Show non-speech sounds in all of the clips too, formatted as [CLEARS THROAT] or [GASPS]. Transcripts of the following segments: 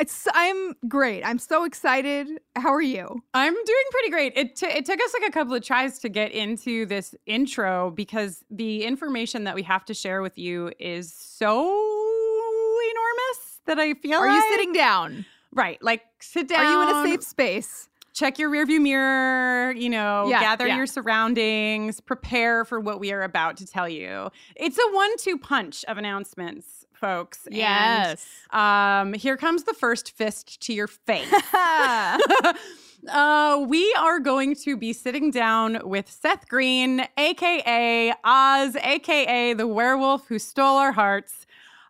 It's I'm great. I'm so excited. How are you? I'm doing pretty great. It, t- it took us like a couple of tries to get into this intro because the information that we have to share with you is so enormous that I feel Are you sitting down? right? Like sit down. Are you in a safe space? check your rearview mirror, you know, Yeah, gather yeah. your surroundings, prepare for what we are about to tell you. It's a one two punch of announcements, folks. And, um, here comes the first fist to your face. [LAUGHS] [LAUGHS] uh, we are going to be sitting down with Seth Green, aka Oz, aka the werewolf who stole our hearts.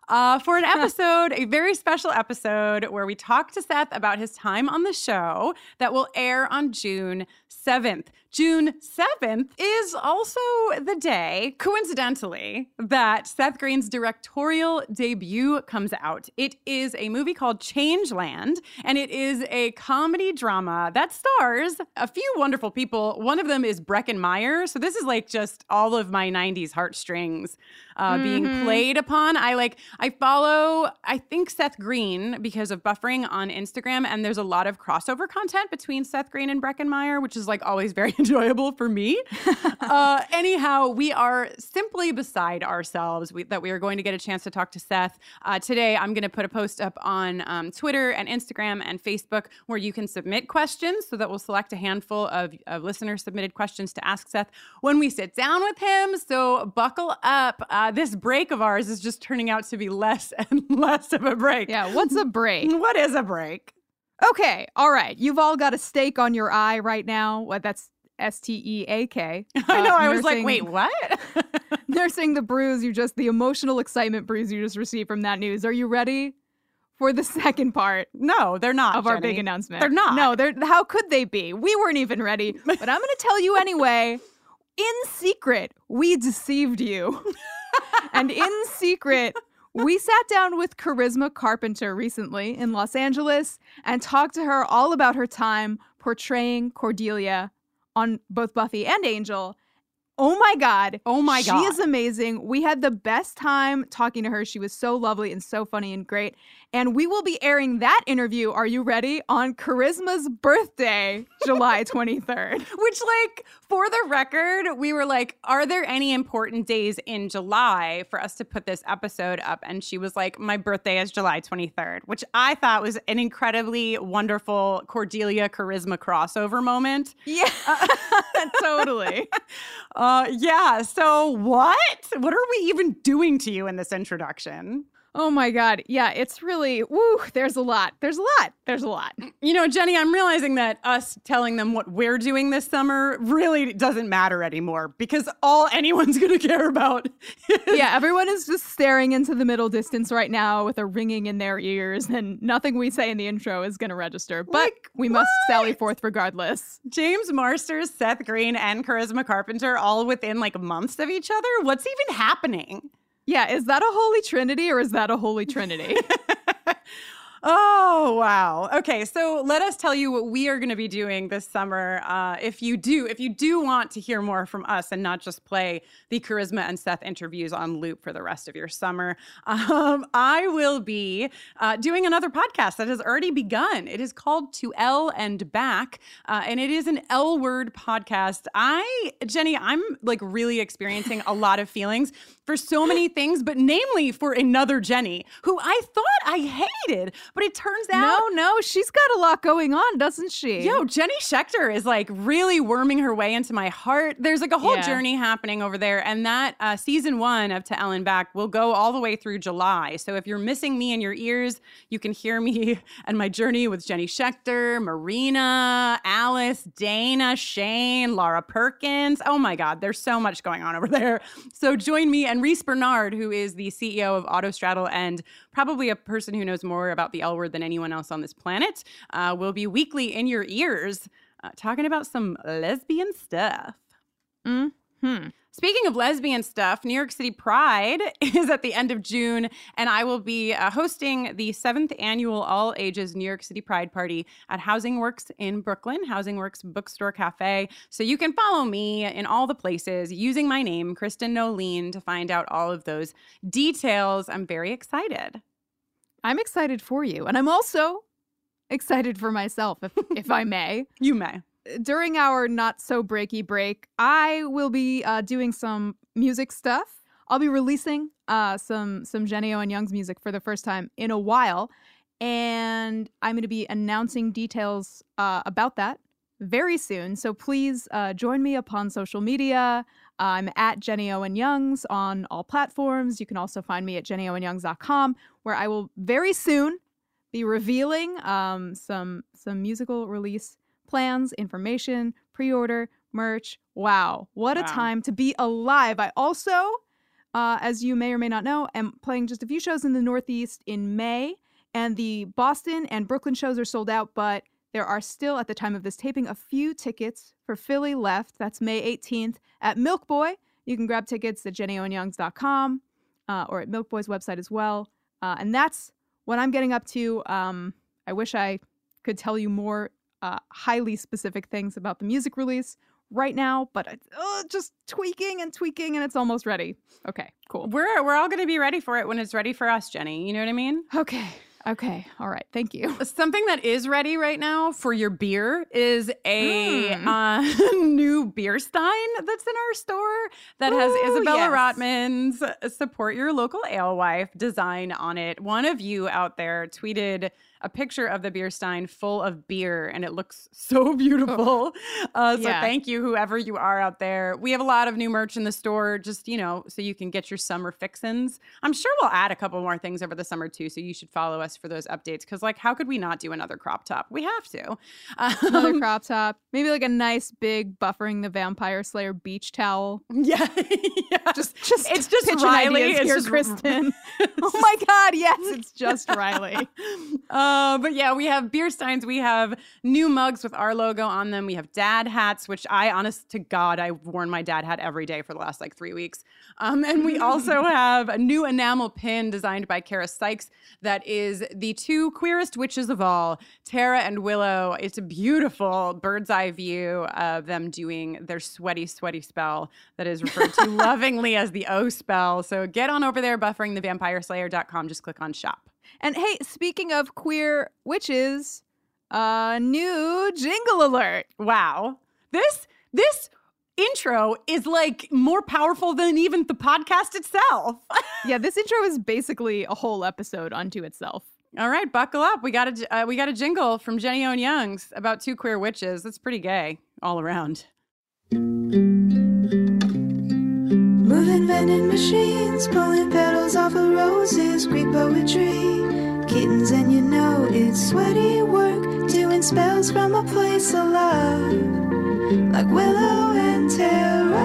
Uh, for an [LAUGHS] episode, a very special episode where we talk to Seth about his time on the show that will air on June 7th. June 7th is also the day, coincidentally, that Seth Green's directorial debut comes out. It is a movie called Changeland, and it is a comedy drama that stars a few wonderful people. One of them is Breckin Meyer. So this is like just all of my 90s heartstrings uh, being Mhm. played upon. I like, I follow, I think Seth Green because of buffering on Instagram, and there's a lot of crossover content between Seth Green and Breckin Meyer, which is like always very [LAUGHS] enjoyable for me. [LAUGHS] uh, anyhow, we are simply beside ourselves we, that we are going to get a chance to talk to Seth. Uh, today, I'm going to put a post up on um, Twitter and Instagram and Facebook where you can submit questions so that we'll select a handful of, of listener submitted questions to ask Seth when we sit down with him. So buckle up. Uh, this break of ours is just turning out to be less [LAUGHS] and less of a break. yeah, what's a break? What is a break? Okay, all right. You've all got a stake on your eye right now. What that's S T E A K. [LAUGHS] I know. Uh, I was like, wait, what? [LAUGHS] nursing the bruise you just the emotional excitement bruise you just received from that news. Are you ready for the [LAUGHS] second part no, they're not. of our big announcement? They're not. No, they're how could they be? We weren't even ready. But I'm going to tell you anyway. In secret, we deceived you. and in secret, we sat down with Charisma Carpenter recently in Los Angeles and talked to her all about her time portraying Cordelia on both Buffy and Angel. Oh my God. Oh my God. She is amazing. We had the best time talking to her. She was so lovely and so funny and great. And we will be airing that interview, are you ready? On Charisma's birthday, July [LAUGHS] 23rd. Which, like, for the record, we were like, are there any important days in July for us to put this episode up? And she was like, my birthday is July 23rd, which I thought was an incredibly wonderful Cordelia charisma crossover moment. Yeah, [LAUGHS] [LAUGHS] totally. Uh, yeah. So, what? What are we even doing to you in this introduction? Oh my God. Yeah, it's really, woo, there's a lot. There's a lot. There's a lot. You know, Jenny, I'm realizing that us telling them what we're doing this summer really doesn't matter anymore because all anyone's [LAUGHS] going to care about is Yeah, everyone is just staring into the middle distance right now with a ringing in their ears, and nothing we say in the intro is going to register. But Like, we must sally forth regardless. James Marsters, Seth Green, and Charisma Carpenter all within like months of each other. What's even happening? Yeah, is that a holy trinity or is that a holy trinity? [LAUGHS] Oh, wow. Okay, so let us tell you what we are going to be doing this summer. Uh, if you do, if you do want to hear more from us and not just play the Charisma and Seth interviews on loop for the rest of your summer, [LAUGHS] um, I will be uh, doing another podcast that has already begun. It is called To L and Back, uh, and it is an L word podcast. I, Jenny, I'm like really experiencing a lot of feelings for so many things, but namely for another Jenny who I thought I hated, but it turns out. no, no, she's got a lot going on, doesn't she? Yo, Jenny Schechter is like really worming her way into my heart. There's like a whole Yeah. journey happening over there, and that uh, season one of To L and Back will go all the way through July. So if you're missing me in your ears, you can hear me [LAUGHS] and my journey with Jenny Schechter, Marina, Alice, Dana, Shane, Lara Perkins. Oh my God, there's so much going on over there. So join me and Riese Bernard, who is the CEO of Autostraddle and probably a person who knows more about the L word than anyone else on this planet. Uh, we'll be weekly in your ears uh, talking about some lesbian stuff. Hmm. Speaking of lesbian stuff, New York City Pride [LAUGHS] is at the end of June, and I will be uh, hosting the seventh annual all ages New York City Pride Party at Housing Works in Brooklyn, Housing Works Bookstore Cafe. So you can follow me in all the places using my name, Kristin Noeline, to find out all of those details. I'm very excited. I'm excited for you, and I'm also excited for myself, if if I may. [LAUGHS] You may. During our not so breaky break, I will be uh, doing some music stuff. I'll be releasing uh, some some Jenny Owen Youngs music for the first time in a while, and I'm going to be announcing details uh, about that very soon. So please uh, join me upon social media. I'm at Jenny Owen Youngs on all platforms. You can also find me at jennyowenyoungs.com, where I will very soon be revealing um, some some musical release plans, information, pre-order, merch. Wow, what a time to be alive! I also, uh, as you may or may not know, am playing just a few shows in the Northeast in May, and the Boston and Brooklyn shows are sold out, but there are still, at the time of this taping, a few tickets for Philly left. That's May 18th at Milk Boy. You can grab tickets at jennyowenyoungs.com uh, or at Milk Boy's website as well. Uh, and that's what I'm getting up to. Um, I wish I could tell you more uh, highly specific things about the music release right now, but uh, just tweaking and tweaking, and it's almost ready. Okay, cool. We're we're all going to be ready for it when it's ready for us, Jenny. You know what I mean? Okay, okay, all right. Thank you. [LAUGHS] Something that is ready right now for your beer is a Mm. uh, [LAUGHS] new beer stein that's in our store that has Isabella yes. Rotman's "Support Your Local Alewife" design on it. One of you out there tweeted a picture of the beer stein full of beer, and it looks [LAUGHS] so beautiful. Uh, so Yeah. thank you, whoever you are out there. We have a lot of new merch in the store, just you know, so you can get your summer fixins. I'm sure we'll add a couple more things over the summer too, so you should follow us for those updates. Because like, how could we not do another crop top? We have to. Another Um, crop top, maybe like a nice big buffering the Vampire Slayer beach towel. [LAUGHS] yeah, yeah. Just, just It's just Riley. It's here, just- Kristin. [LAUGHS] oh my God, yes, it's just Riley. Uh, but yeah, we have beer steins. We have new mugs with our logo on them. We have dad hats, which I, honest to God, I've worn my dad hat every day for the last like three weeks. Um, and we also [LAUGHS] have a new enamel pin designed by Kara Sykes that is the two queerest witches of all, Tara and Willow. It's a beautiful bird's eye view of them doing their sweaty, sweaty spell that is referred to [LAUGHS] lovingly as the O spell. So get on over there, bufferingthevampireslayer.com. Just click on shop. And hey, speaking of queer witches, uh, new jingle alert. Wow. This this intro is like more powerful than even the podcast itself. [LAUGHS] Yeah, this intro is basically a whole episode unto itself. All right, buckle up. We got a uh, we got a jingle from Jenny Owen Youngs about two queer witches. That's pretty gay all around. Moving vending machines, pulling petals off of roses, Greek poetry, kittens, and you know it's sweaty work, doing spells from a place of love, like Willow and Tara.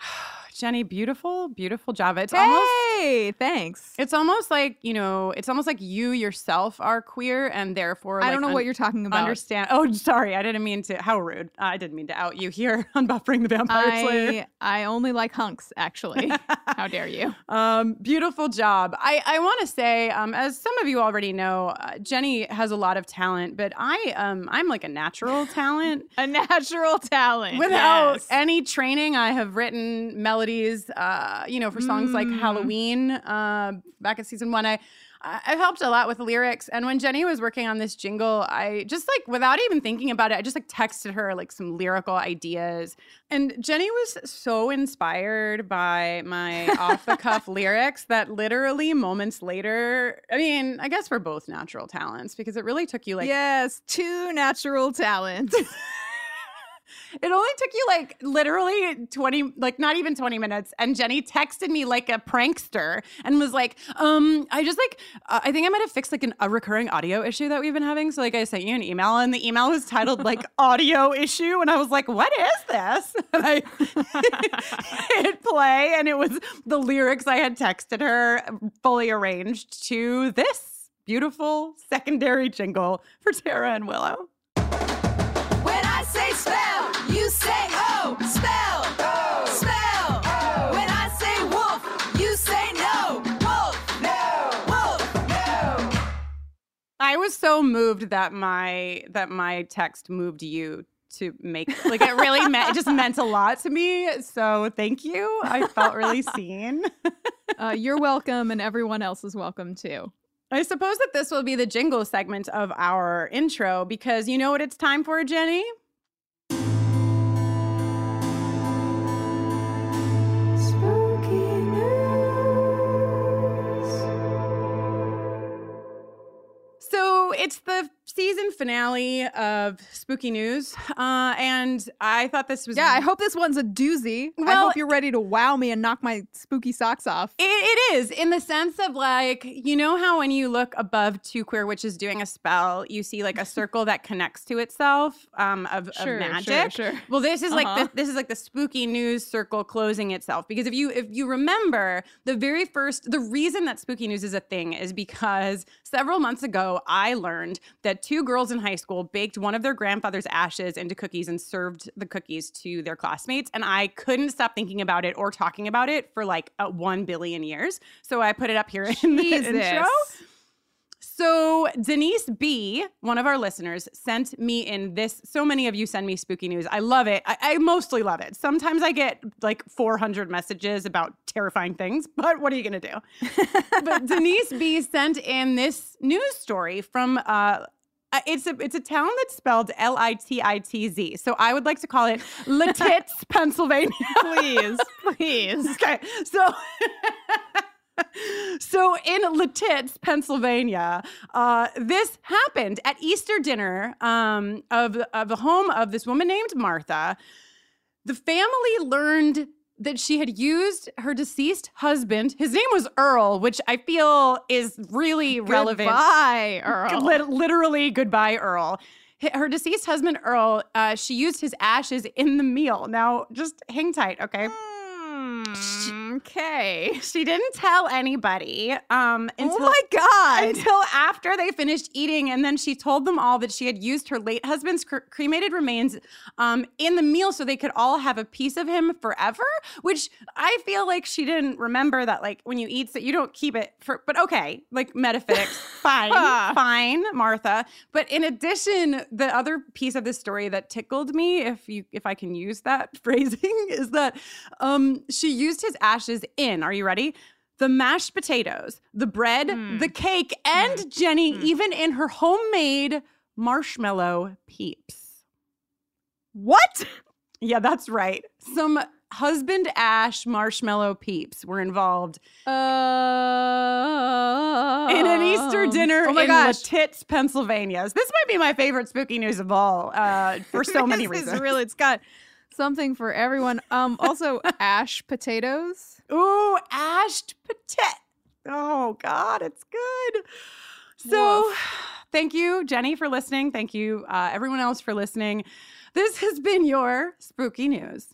[SIGHS] Jenny, beautiful, beautiful job. It's almost Hey, thanks. it's almost like, you know, it's almost like you yourself are queer and therefore I like, don't know un- what you're talking about. understand. Oh, sorry. I didn't mean to how rude. I didn't mean to out you here [LAUGHS] on buffering the vampire slayer. I, I only like hunks, actually. [LAUGHS] How dare you? Um, beautiful job. I, I want to say, um, as some of you already know, uh, Jenny has a lot of talent, but I um, I'm like a natural talent. [LAUGHS] A natural talent. Without yes. any training, I have written melodies, uh, you know, for songs like Mm. Halloween uh, back in season one. I I- I've helped a lot with lyrics, and when Jenny was working on this jingle, I just like without even thinking about it, I just like texted her like some lyrical ideas, and Jenny was so inspired by my [LAUGHS] off the cuff lyrics that literally moments later, I mean, I guess we're both natural talents because it really took you like yes, two natural talents. [LAUGHS] It only took you like literally 20, like not even 20 minutes. And Jenny texted me like a prankster and was like, um, I just like, uh, I think I might have fixed like an, a recurring audio issue that we've been having. So like I sent you an email and the email was titled like [LAUGHS] audio issue. And I was like, what is this? [LAUGHS] And I [LAUGHS] hit play and it was the lyrics I had texted her fully arranged to this beautiful secondary jingle for Tara and Willow. When I say spell, I was so moved that my that my text moved you to make like it really meant it just meant a lot to me. So thank you. I felt really [LAUGHS] seen. Uh, you're welcome, and everyone else is welcome too. I suppose that this will be the jingle segment of our intro because you know what it's time for, Jenny? It's the season finale of Spooky News, uh, and I thought this was Yeah, I hope this one's a doozy. I hope you're ready to wow me and knock my spooky socks off. It, it is in the sense of like, you know how when you look above two queer witches doing a spell, you see like a [LAUGHS] circle that connects to itself um, of, of Sure, sure, magic. sure. Well, this is like Uh-huh. the, this is like the spooky news circle closing itself because if you if you remember the very first the reason that spooky news is a thing is because several months ago I learned that two girls in high school baked one of their grandfather's ashes into cookies and served the cookies to their classmates and I couldn't stop thinking about it or talking about it for like uh, 1 billion years. So I put it up here in the Jesus. intro. So Denise B, one of our listeners, sent me in this. So many of you send me spooky news. I love it. I, I mostly love it. Sometimes I get like 400 messages about terrifying things, but what are you gonna do? [LAUGHS] but Denise B sent in this news story from. Uh, uh, it's a it's a town that's spelled L I T I T Z. So I would like to call it Lititz, [LAUGHS] Pennsylvania. Please, please. [LAUGHS] Okay, so [LAUGHS] so in Lititz, Pennsylvania, uh, this happened at Easter dinner um, of of the home of this woman named Martha. The family learned that she had used her deceased husband. His name was Earl, which I feel is really relevant. Goodbye, Earl. Lit- literally, goodbye, Earl. Her deceased husband, Earl, uh, she used his ashes in the meal. Now, just hang tight, okay? Hmm, okay. [LAUGHS] She didn't tell anybody um, until, oh my god. until after they finished eating. And then she told them all that she had used her late husband's cre- cremated remains um, in the meal so they could all have a piece of him forever, which I feel like she didn't remember that, like, when you eat, so you don't keep it for, but okay, like metaphysics, [LAUGHS] fine, fine, Martha. But in addition, the other piece of this story that tickled me, if you, if I can use that [LAUGHS] phrasing, is that um, she used his ashes in, are you ready? The mashed potatoes, the bread, the cake, and Jenny, even in her homemade marshmallow peeps. what? [LAUGHS] Yeah, that's right. Some husband ash marshmallow peeps were involved Uh, in an Easter dinner Oh my in gosh. Lititz, Pennsylvania. This might be my favorite spooky news of all uh, for so [LAUGHS] many This is reasons. really, it's got something for everyone. Um, also [LAUGHS] ash potatoes. Ooh, ashed potato. Oh God, it's good. So, thank you, Jenny, for listening. Thank you, uh, everyone else, for listening. This has been your spooky news.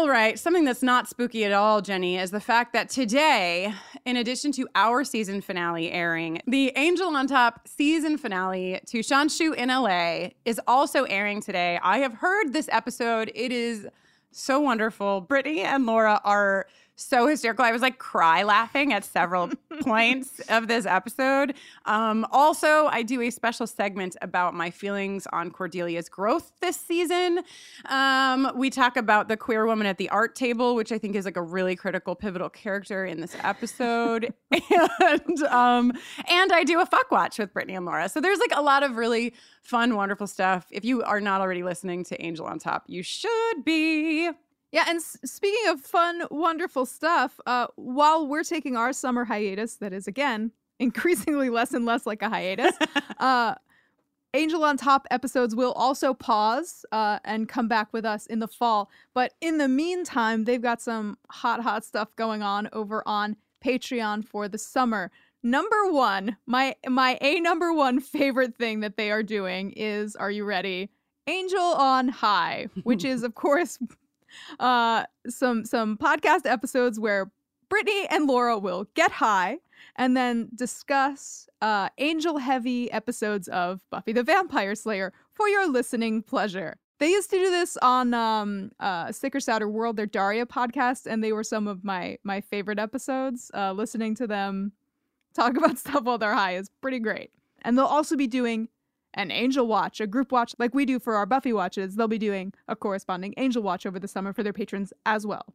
All right, something that's not spooky at all, Jenny, is the fact that today, in addition to our season finale airing, the Angel on Top season finale to Shanshu in LA is also airing today. I have heard this episode. It is so wonderful. Brittany and Laura are so hysterical. I was like cry laughing at several [LAUGHS] points of this episode. Um, also, I do a special segment about my feelings on Cordelia's growth this season. Um, we talk about the queer woman at the art table, which I think is like a really critical, pivotal character in this episode. [LAUGHS] and um, and I do a fuck watch with Brittany and Laura. So there's like a lot of really fun, wonderful stuff. If you are not already listening to Angel on Top, you should be. Yeah, and s- speaking of fun, wonderful stuff, uh, while we're taking our summer hiatus, that is again [LAUGHS] increasingly less and less like a hiatus, [LAUGHS] uh, Angel on Top episodes will also pause uh, and come back with us in the fall. But in the meantime, they've got some hot, hot stuff going on over on Patreon for the summer. Number one, my my a number one favorite thing that they are doing is, are you ready? Angel on High, which [LAUGHS] is of course uh, some some podcast episodes where Brittany and Laura will get high and then discuss uh, angel heavy episodes of Buffy the Vampire Slayer for your listening pleasure. They used to do this on um, uh, Sicker Sadder World, their Daria podcast, and they were some of my my favorite episodes. Uh, listening to them talk [LAUGHS] about stuff while they're high is pretty great. And they'll also be doing an angel watch, a group watch like we do for our Buffy watches. They'll be doing a corresponding angel watch over the summer for their patrons as well.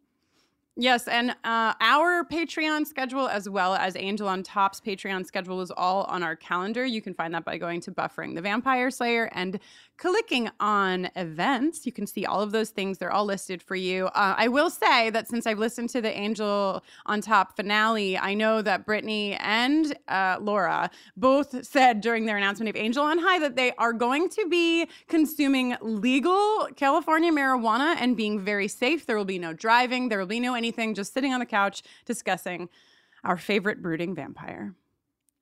Yes, and uh, our Patreon schedule, as well as Angel on Top's Patreon schedule, is all on our calendar. You can find that by going to Buffering the Vampire Slayer and clicking on events. You can see all of those things, they're all listed for you. Uh, I will say that since I've listened to the Angel on Top finale, I know that Brittany and uh, Laura both said during their announcement of Angel on High that they are going to be consuming legal California marijuana and being very safe. There will be no driving, there will be no anything, just sitting on the couch discussing our favorite brooding vampire.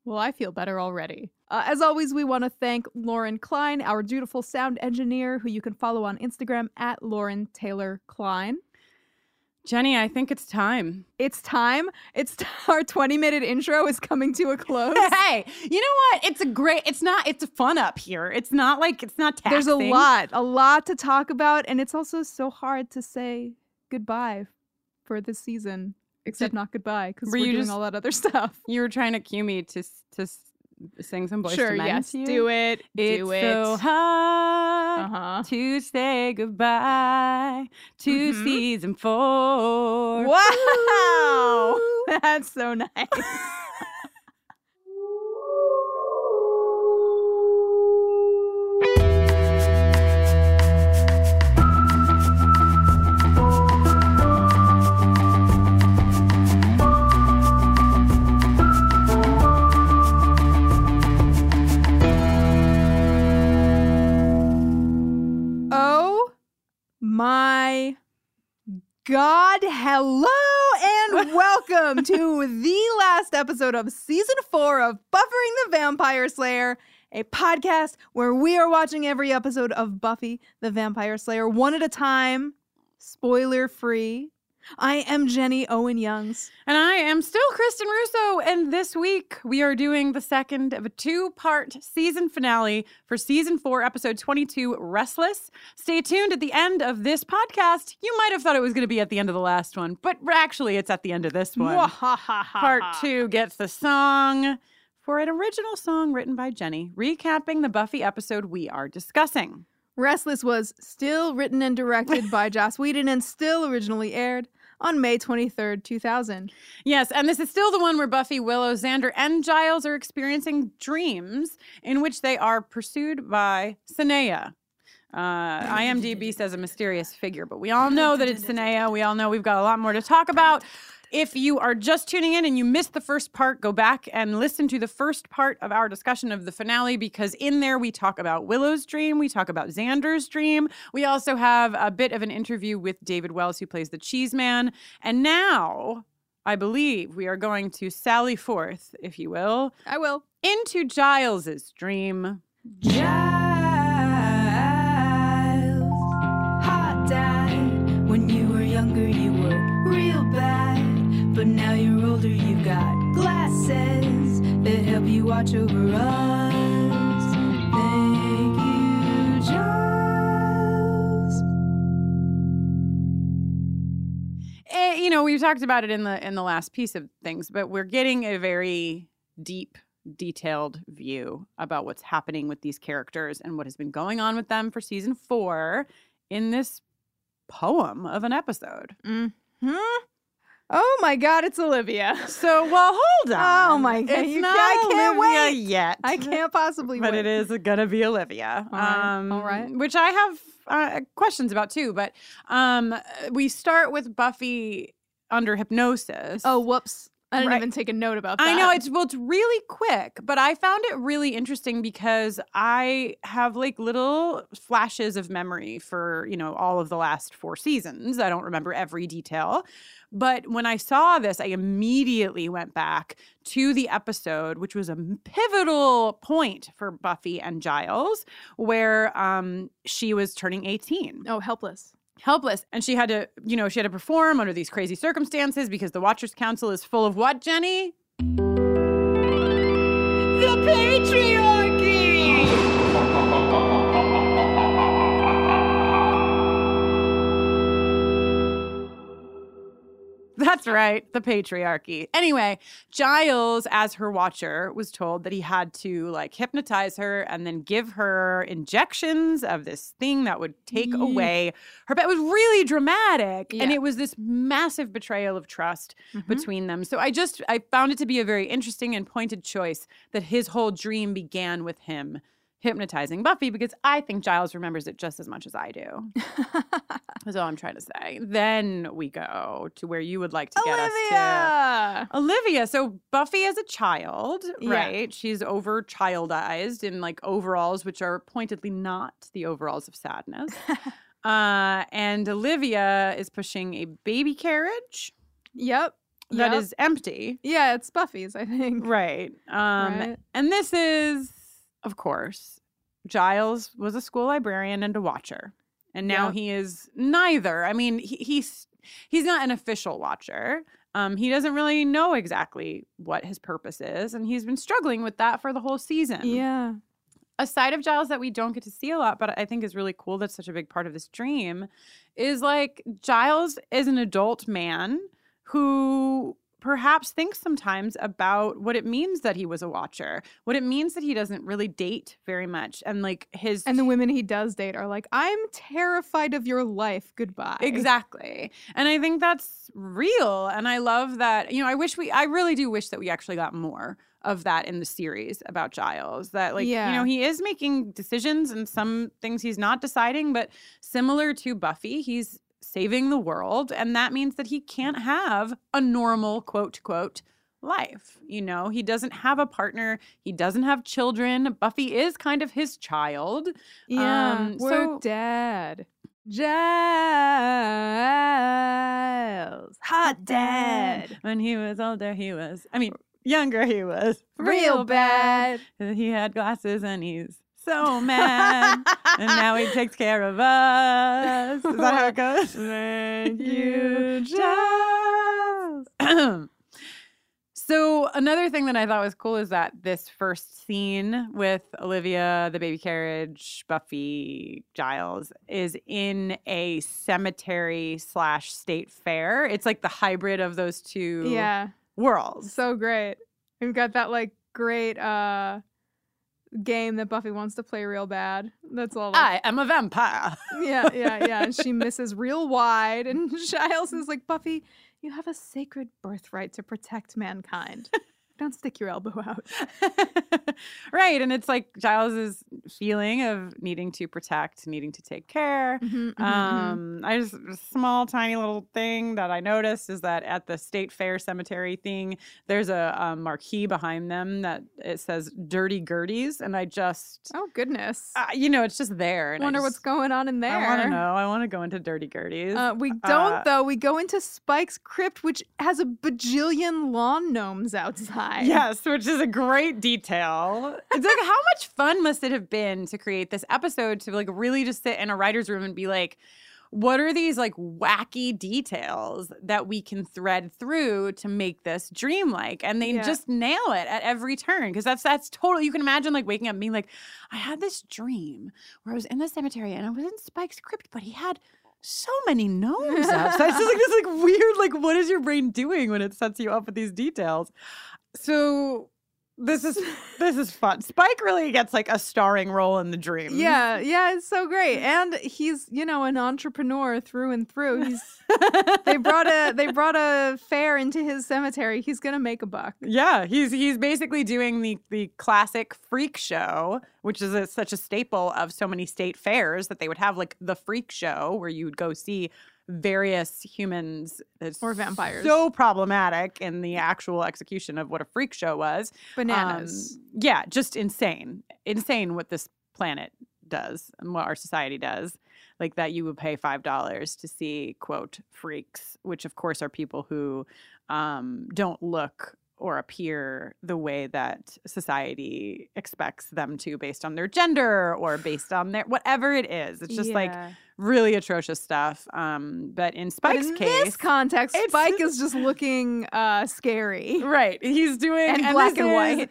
Well, I feel better already. Uh, as always, we want to thank Lauren Klein, our dutiful sound engineer, who you can follow on Instagram at Lauren Taylor Klein. Jenny, I think it's time. It's time. It's t- [LAUGHS] our 20 minute intro is coming to a close. [LAUGHS] Hey, you know what? It's a great. It's not. It's fun up here. It's not like it's not. Taxing. There's a lot, a lot to talk about, and it's also so hard to say goodbye for this season. Except Did- not goodbye because were doing just- all that other [LAUGHS] stuff. You were trying to cue me to to sing some boys sure, to men yes, to you? do it, It's do it. so hard uh huh. to say goodbye to Mhm. season four. Wow, [LAUGHS] that's so nice. [LAUGHS] God. Hello and [LAUGHS] welcome to the last episode of season four of Buffering the Vampire Slayer, a podcast where we are watching every episode of Buffy the Vampire Slayer one at a time, spoiler free. I am Jenny Owen Youngs. And I am still Kristin Russo. And this week we are doing the second of a two part season finale for season four, episode 22, Restless. Stay tuned at the end of this podcast. You might have thought it was going to be at the end of the last one, but actually it's at the end of this one. Part two gets the song for an original song written by Jenny, recapping the Buffy episode we are discussing. Restless was still written and directed by [LAUGHS] Joss Whedon and still originally aired on May 23rd, 2000. Yes, and this is still the one where Buffy, Willow, Xander, and Giles are experiencing dreams in which they are pursued by Sineya. Uh, IMDb says a mysterious figure, but we all know that it's Sineya. We all know we've got a lot more to talk about. If you are just tuning in and you missed the first part, go back and listen to the first part of our discussion of the finale because in there we talk about Willow's dream, we talk about Xander's dream. We also have a bit of an interview with David Wells, who plays the Cheese Man. And now I believe we are going to sally forth, if you will, I will. into Giles's dream. Giles, hot dad. When you were younger, you were real bad. But now you're older, you've got glasses that help you watch over us. Thank you, Giles. Eh, you know, we talked about it in the in the last piece of things, but we're getting a very deep, detailed view about what's happening with these characters and what has been going on with them for season four in this poem of an episode. Hmm? Oh my God, it's Olivia. So, well, hold [LAUGHS] on. Oh my God, It's you not I can't Olivia yet. I can't possibly wait. but wait. it is gonna be Olivia. All right, all right. Which I have uh, questions about too. But um, we start with Buffy under hypnosis. Oh, whoops. I didn't Right. even take a note about that. I know it's well, it's really quick, but I found it really interesting because I have like little flashes of memory for you know all of the last four seasons. I don't remember every detail, but when I saw this, I immediately went back to the episode, which was a pivotal point for Buffy and Giles, where um, she was turning 18. Oh, helpless. Helpless. And she had to you know she had to perform under these crazy circumstances because the watchers council is full of what jenny? The patriarchy That's right, the patriarchy. Anyway, Giles, as her watcher, was told that he had to like hypnotize her and then give her injections of this thing that would take Yee. away her. But it was really dramatic, and it was this massive betrayal of trust Mhm. between them. So I just I found it to be a very interesting and pointed choice that his whole dream began with him hypnotizing Buffy because I think Giles remembers it just as much as I do. [LAUGHS] That's all I'm trying to say. Then we go to where you would like to get us Olivia. to. Olivia. So Buffy as a child, Yeah. right? She's over childized in like overalls, which are pointedly not the overalls of sadness. [LAUGHS] uh, and Olivia is pushing a baby carriage Yep. that is Yep. empty. Yeah, it's Buffy's, I think. Right. Um, Right. And this is, of course, Giles was a school librarian and a watcher. And now Yep. he is neither. I mean, he, he's he's not an official watcher. Um, he doesn't really know exactly what his purpose is, and he's been struggling with that for the whole season. Yeah. A side of Giles that we don't get to see a lot, but I think is really cool. That's such a big part of this dream, is like Giles is an adult man who perhaps thinks sometimes about what it means that he was a watcher, what it means that he doesn't really date very much, and like his And the women he does date are like, I'm terrified of your life. Goodbye. Exactly. And I think that's real. And I love that, you know, I wish we, I really do wish that we actually got more of that in the series about Giles. That, like, you know, he is making decisions and some things he's not deciding, but similar to Buffy, he's saving the world. And that means that he can't have a normal, quote, quote, life. You know, he doesn't have a partner, he doesn't have children. Buffy is kind of his child. Yeah. Um, we're so- dad. Giles. Hot dad. When he was older, he was, I mean, younger, he was Real bad. He had glasses and he's so mad. and now he [LAUGHS] takes care of us. Is that how it goes? [LAUGHS] Thank you, Giles. [CLEARS THROAT] so another thing that I thought was cool is that this first scene with Olivia, the baby carriage, Buffy, Giles is in a cemetery slash state fair. It's like the hybrid of those two Yeah. worlds. So great. We've got that like great uh game that Buffy wants to play real bad. That's all. Like, I am a vampire. yeah, yeah, yeah. And she [LAUGHS] misses real wide. And [LAUGHS] Giles is like, Buffy, you have a sacred birthright to protect mankind. Don't stick your elbow out. [LAUGHS] right. And it's like Giles's feeling of needing to protect, needing to take care. Mhm, mhm, mhm. Um, I just a small, tiny little thing that I noticed is that at the state fair cemetery thing, there's a, um marquee behind them that it says "Dirty Gerties," and I just, oh goodness. uh, you know, it's just there. And I Wonder what's going on in there. I want to know. I want to go into Dirty Gerties. Uh, we don't Uh, though. We go into Spike's crypt, which has a bajillion lawn gnomes outside. [LAUGHS] Yes, which is a great detail. It's like how much fun must it have been to create this episode to like really just sit in a writer's room and be like, what are these like wacky details that we can thread through to make this dreamlike? And they Yeah. just nail it at every turn. Cause that's that's totally you can imagine like waking up and being like, I had this dream where I was in the cemetery and I was in Spike's crypt, but he had so many gnomes [LAUGHS] outside. So it's just like this like weird, like what is your brain doing when it sets you up with these details? So This is this is fun. Spike really gets like a starring role in the dream. Yeah, yeah, it's so great. And he's, you know, an entrepreneur through and through. He's [LAUGHS] they brought a they brought a fair into his cemetery. He's gonna make a buck. Yeah, he's he's basically doing the the classic freak show, which is a, such a staple of so many state fairs that they would have like the freak show where you would go see various humans Or vampires. So problematic in the actual execution of what a freak show was. Bananas. Um, yeah, just insane. Insane what this planet does and what our society does. Like that you would pay $5 to see, quote, freaks, which of course are people who um, don't look or appear the way that society expects them to based on their gender or based on their whatever it is. It's just like really atrocious stuff. Um, but in But Spike's in case, this context, Spike is just looking uh scary. Right. He's doing And black this and is- white.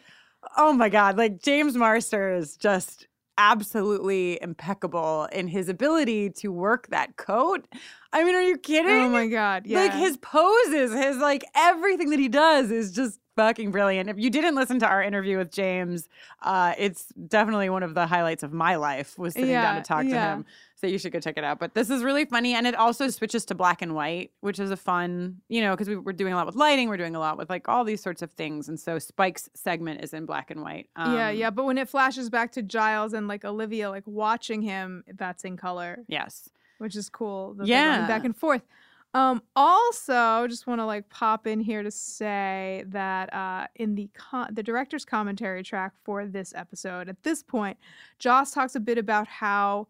Oh my God. Like James Marster is just absolutely impeccable in his ability to work that coat. I mean, are you kidding? Oh my god. Yeah. Like his poses, his like everything that he does is just fucking brilliant. If you didn't listen to our interview with James, uh, it's definitely one of the highlights of my life was sitting down to talk yeah. to him. So you should go check it out. But this is really funny, and it also switches to black and white, which is a fun, you know, because we, we're doing a lot with lighting, we're doing a lot with like all these sorts of things, and so Spike's segment is in black and white. yeah, Um, yeah. But when it flashes back to Giles and like Olivia like watching him, that's in color. Yes. which is cool. that they're going Yeah. back and forth. Um, also, just want to like pop in here to say that uh, in the con- the director's commentary track for this episode, at this point, Joss talks a bit about how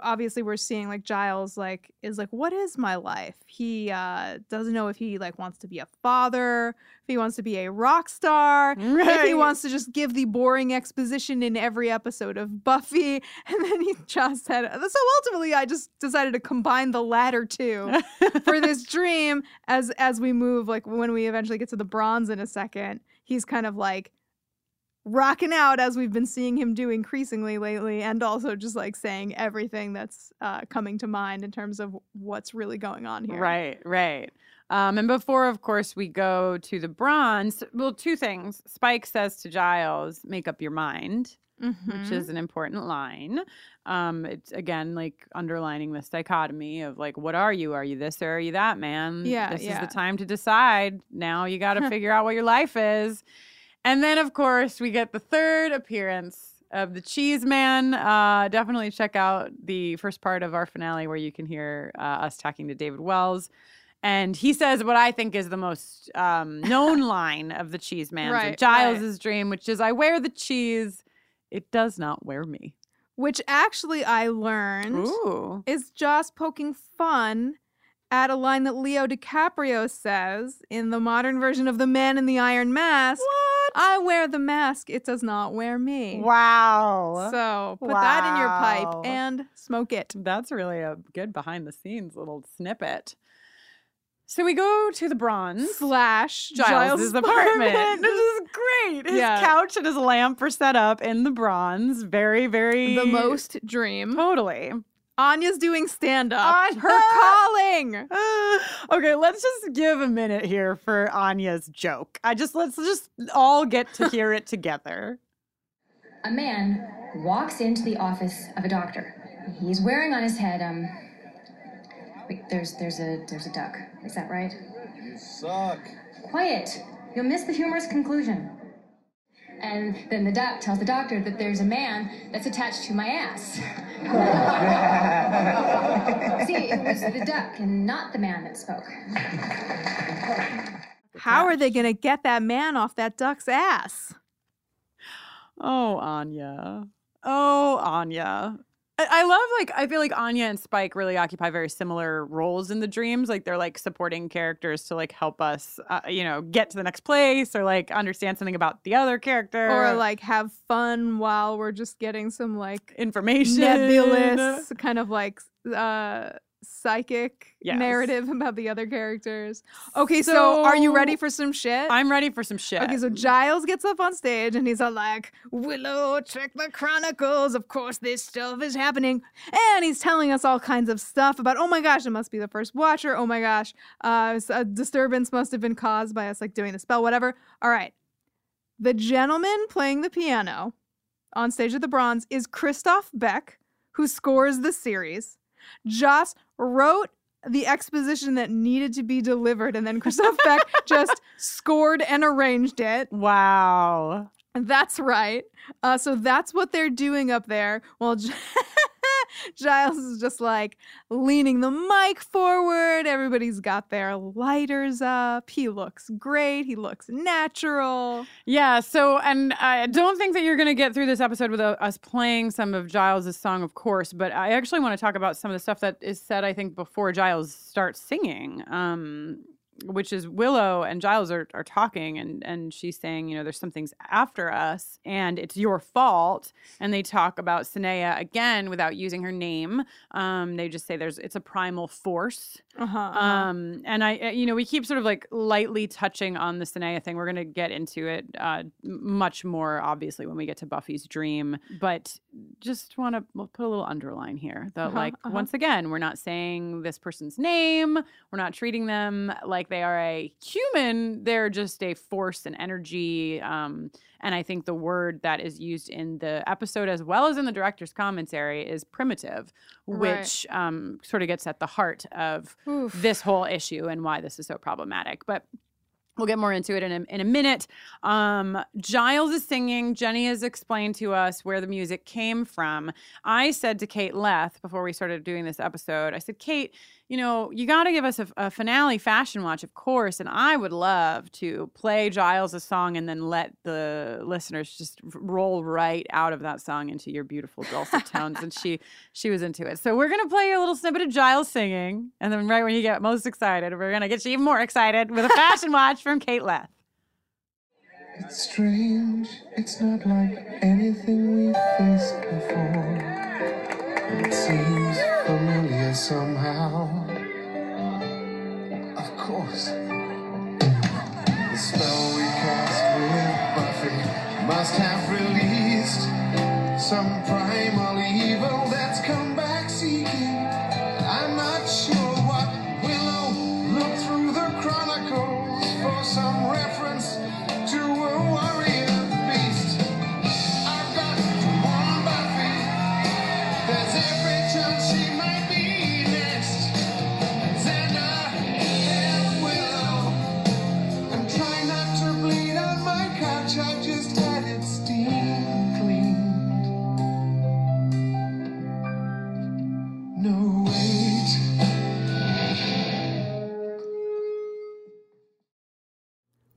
obviously we're seeing like Giles like is like what is my life? He uh, doesn't know if he like wants to be a father, if he wants to be a rock star, if he wants to just give the boring exposition in every episode of Buffy. [LAUGHS] And then he just said, so ultimately, I just decided to combine the latter two [LAUGHS] for this dream as as we move. Like when we eventually get to the bronze in a second, he's kind of like rocking out as we've been seeing him do increasingly lately, and also just like saying everything that's uh, coming to mind in terms of what's really going on here. Right, right. Um, and before, of course, we go to the bronze, well, two things. Spike says to Giles, make up your mind, which Mhm. is an important line. Um, it's again like underlining this dichotomy of like, what are you? Are you this or are you that, man? Yeah, This yeah. is the time to decide. Now you got to [LAUGHS] figure out what your life is. And then, of course, we get the third appearance of the Cheese Man. Uh, definitely check out the first part of our finale where you can hear uh, us talking to David Wells. And he says what I think is the most um, [LAUGHS] known line of the Cheese Man, Right, Giles's dream, which is, "I wear the cheese, it does not wear me." Which actually I learned. Ooh, is Joss poking fun at a line that Leo DiCaprio says in the modern version of The Man in the Iron Mask. what? I wear the mask, it does not wear me. Wow, So put that in your pipe and smoke it. That's really a good behind the scenes little snippet. So we go to the bronze. Slash Giles' apartment. This is great. His Yeah. couch and his lamp are set up in the bronze. Very, very The most dream. totally. Anya's doing stand up. Anya! Her calling. [LAUGHS] Okay, let's just give a minute here for Anya's joke. I just let's just all get to hear it together. A man walks into the office of a doctor. He's wearing on his head um wait, there's there's a there's a duck. Is that right? You suck. Quiet. You'll miss the humorous conclusion. And then the duck tells the doctor that there's a man that's attached to my ass. [LAUGHS] See, it was the duck and not the man that spoke. How are they going to get that man off that duck's ass? Oh, Anya. Oh, Anya. I, love like I feel like Anya and Spike really occupy very similar roles in the dreams. Like they're like supporting characters to like help us, uh, you know, get to the next place or like understand something about the other character Or like have fun while we're just getting some like information. nebulous kind of like uh psychic Yes. narrative about the other characters. Okay, so, are you ready for some shit? I'm ready for some shit. Okay, so Giles gets up on stage and he's all like, Willow, check the chronicles. Of course, this stuff is happening. And he's telling us all kinds of stuff about, oh my gosh, it must be the first watcher. Oh my gosh, uh, a disturbance must have been caused by us like doing the spell, whatever. All right. The gentleman playing the piano on stage at the Bronze is Christophe Beck, who scores the series. Joss wrote the exposition that needed to be delivered, and then Christophe Beck [LAUGHS] just scored and arranged it. Wow. That's right. Uh, so that's what they're doing up there. Well, [LAUGHS] Giles is just like leaning the mic forward. Everybody's got their lighters up. He looks great. He looks natural. Yeah. So, and I don't think that you're going to get through this episode without us playing some of Giles' song, of course. But I actually want to talk about some of the stuff that is said, I think, before Giles starts singing. Um, which is Willow and Giles are, are talking and and she's saying, you know, there's some things after us and it's your fault. And they talk about Sineya again without using her name. Um, they just say there's it's a primal force. Uh-huh. Um, and I, uh, you know, we keep sort of like lightly touching on the Sineya thing. We're going to get into it uh, much more, obviously, when we get to Buffy's dream. But just want to put a little underline here that, Uh-huh, like, uh-huh. once again, we're not saying this person's name. We're not treating them like they are a human. They're just a force and energy. Um, and I think the word that is used in the episode, as well as in the director's commentary, is primitive, Right. which um, sort of gets at the heart of Oof. this whole issue and why this is so problematic. But we'll get more into it in a, in a minute. Um, Giles is singing. Jenny has explained to us where the music came from. I said to Kate Leth before we started doing this episode, I said, Kate, you know, you got to give us a, a finale fashion watch, of course. And I would love to play Giles' a song and then let the listeners just roll right out of that song into your beautiful dulcet tones. And she [LAUGHS] she was into it. So we're gonna play a little snippet of Giles singing, and then right when you get most excited, we're gonna get you even more excited with a fashion watch from Kate Leth. It's strange, it's not like anything we've faced before. It seems familiar somehow. Course. The spell we cast with Buffy must have released some primal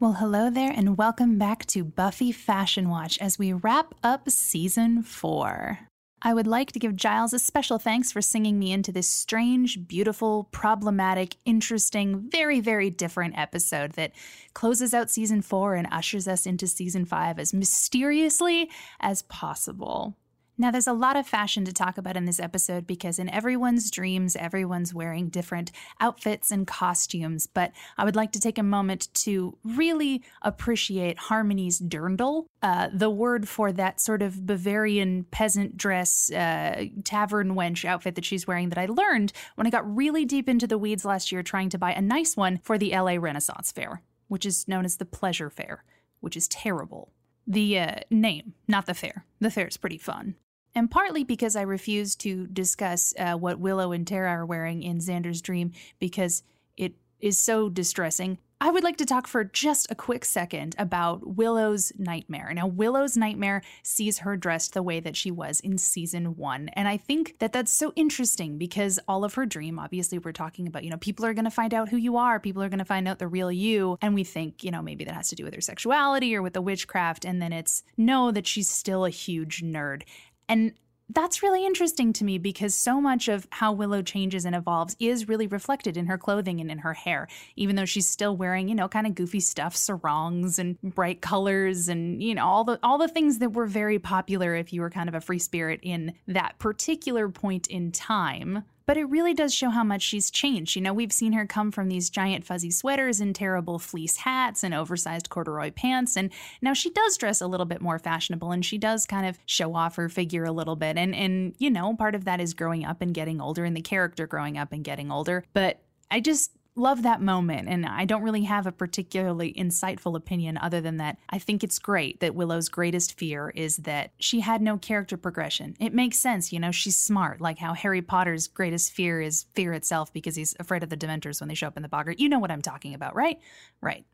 Well, hello there, and welcome back to Buffy Fashion Watch as we wrap up season four. I would like to give Giles a special thanks for singing me into this strange, beautiful, problematic, interesting, very, very different episode that closes out season four and ushers us into season five as mysteriously as possible. Now, there's a lot of fashion to talk about in this episode because in everyone's dreams, everyone's wearing different outfits and costumes. But I would like to take a moment to really appreciate Harmony's dirndl, uh, the word for that sort of Bavarian peasant dress, uh, tavern wench outfit that she's wearing that I learned when I got really deep into the weeds last year trying to buy a nice one for the LA Renaissance Fair, which is known as the Pleasure Fair, which is terrible. The uh, name, not the fair. The fair is pretty fun. And partly because I refuse to discuss uh, what Willow and Tara are wearing in Xander's dream because it is so distressing. I would like to talk for just a quick second about Willow's nightmare. Now, Willow's nightmare sees her dressed the way that she was in season one. And I think that that's so interesting because all of her dream, obviously, we're talking about, you know, people are going to find out who you are, people are going to find out the real you. And we think, you know, maybe that has to do with her sexuality or with the witchcraft. And then it's no, that she's still a huge nerd. And that's really interesting to me because so much of how Willow changes and evolves is really reflected in her clothing and in her hair, even though she's still wearing, you know, kind of goofy stuff, sarongs and bright colors and, you know, all the all the things that were very popular if you were kind of a free spirit in that particular point in time. But it really does show how much she's changed. You know, we've seen her come from these giant fuzzy sweaters and terrible fleece hats and oversized corduroy pants. And now she does dress a little bit more fashionable and she does kind of show off her figure a little bit. And, and you know, part of that is growing up and getting older and the character growing up and getting older. But I just love that moment. And I don't really have a particularly insightful opinion other than that I think it's great that Willow's greatest fear is that she had no character progression. It makes sense, you know, she's smart, like how Harry Potter's greatest fear is fear itself because he's afraid of the Dementors when they show up in the boggart. You know what I'm talking about, right? Right.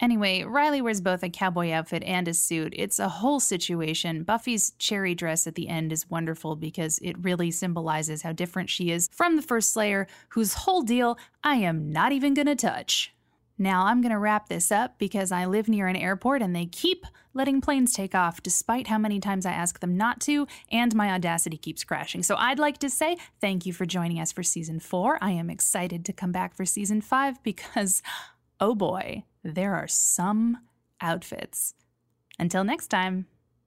Anyway, Riley wears both a cowboy outfit and a suit. It's a whole situation. Buffy's cherry dress at the end is wonderful because it really symbolizes how different she is from the first Slayer, whose whole deal I am not even gonna touch. Now, I'm gonna wrap this up because I live near an airport and they keep letting planes take off despite how many times I ask them not to, and my audacity keeps crashing. So I'd like to say thank you for joining us for season four. I am excited to come back for season five because, oh boy, there are some outfits. Until next time,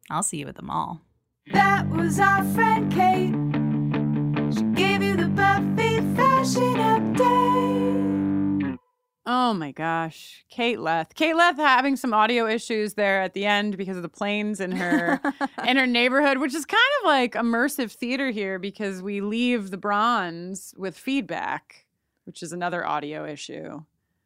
I'll see you at the mall. That was our friend Kate. She gave you the Buffy fashion update. Oh my gosh. Kate Leth. Kate Leth having some audio issues there at the end because of the planes in her [LAUGHS] in her neighborhood, which is kind of like immersive theater here because we leave the bronze with feedback, which is another audio issue.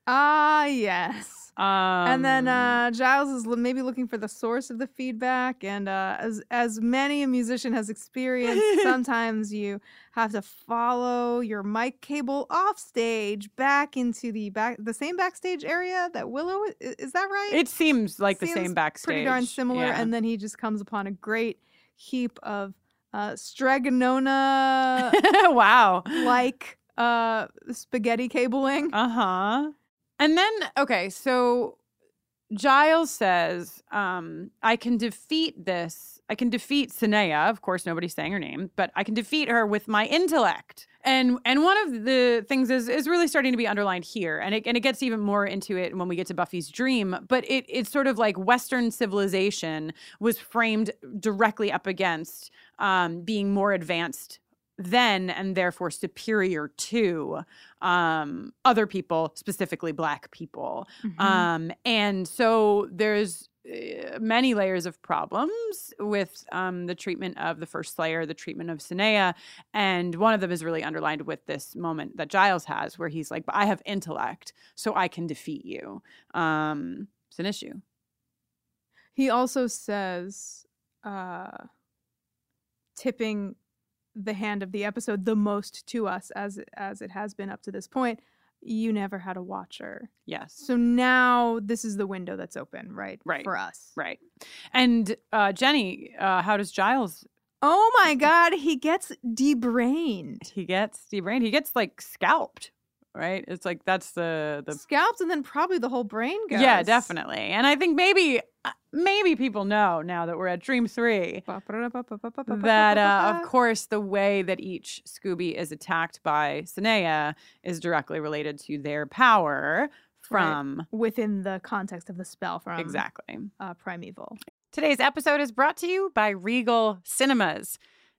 Ah, yes. Um, and then uh, Giles is maybe looking for the source of the feedback, and uh, as as many a musician has experienced, [LAUGHS] sometimes you have to follow your mic cable off stage back into the back the same backstage area that Willow i- is. that right? it seems like the same backstage. pretty darn similar. Yeah. And then he just comes upon a great heap of uh, Strega Nona [LAUGHS] wow. like uh, spaghetti cabling. Uh huh. And then, okay, so Giles says, um, I can defeat this. I can defeat Sineya. Of course, nobody's saying her name, but I can defeat her with my intellect. And and one of the things is is really starting to be underlined here, and it and it gets even more into it when we get to Buffy's dream. But it it's sort of like Western civilization was framed directly up against um, being more advanced then and therefore superior to um, other people, specifically Black people. Mm-hmm. Um, and so there's uh, many layers of problems with um, the treatment of the first Slayer, the treatment of Sineya, and one of them is really underlined with this moment that Giles has, where he's like, "But I have intellect, so I can defeat you." Um, it's an issue. He also says, uh, tipping the hand of the episode the most to us as as it has been up to this point. You never had a watcher, Yes. so now this is the window that's open, right? Right. for us. Right. And uh, Jenny, uh, how does Giles? Oh my God, he gets debrained, He gets debrained. He gets like scalped. Right. It's like that's the the scalped, and then probably the whole brain goes. Yeah, definitely. And I think maybe maybe people know now that we're at Dream 3 that uh, of course the way that each Scooby is attacked by Sineya is directly related to their power from within the context of the spell from exactly. uh, primeval. Today's episode is brought to you by Regal Cinemas.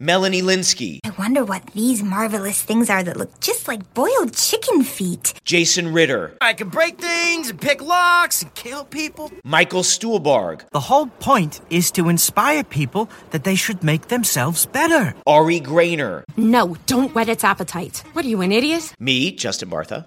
Melanie Lynskey, I wonder what these marvelous things are that look just like boiled chicken feet. Jason Ritter, I can break things and pick locks and kill people. Michael Stuhlbarg, The whole point is to inspire people that they should make themselves better. Ari Graynor, No, don't whet its appetite. What are you, an idiot? me, Justin Bartha,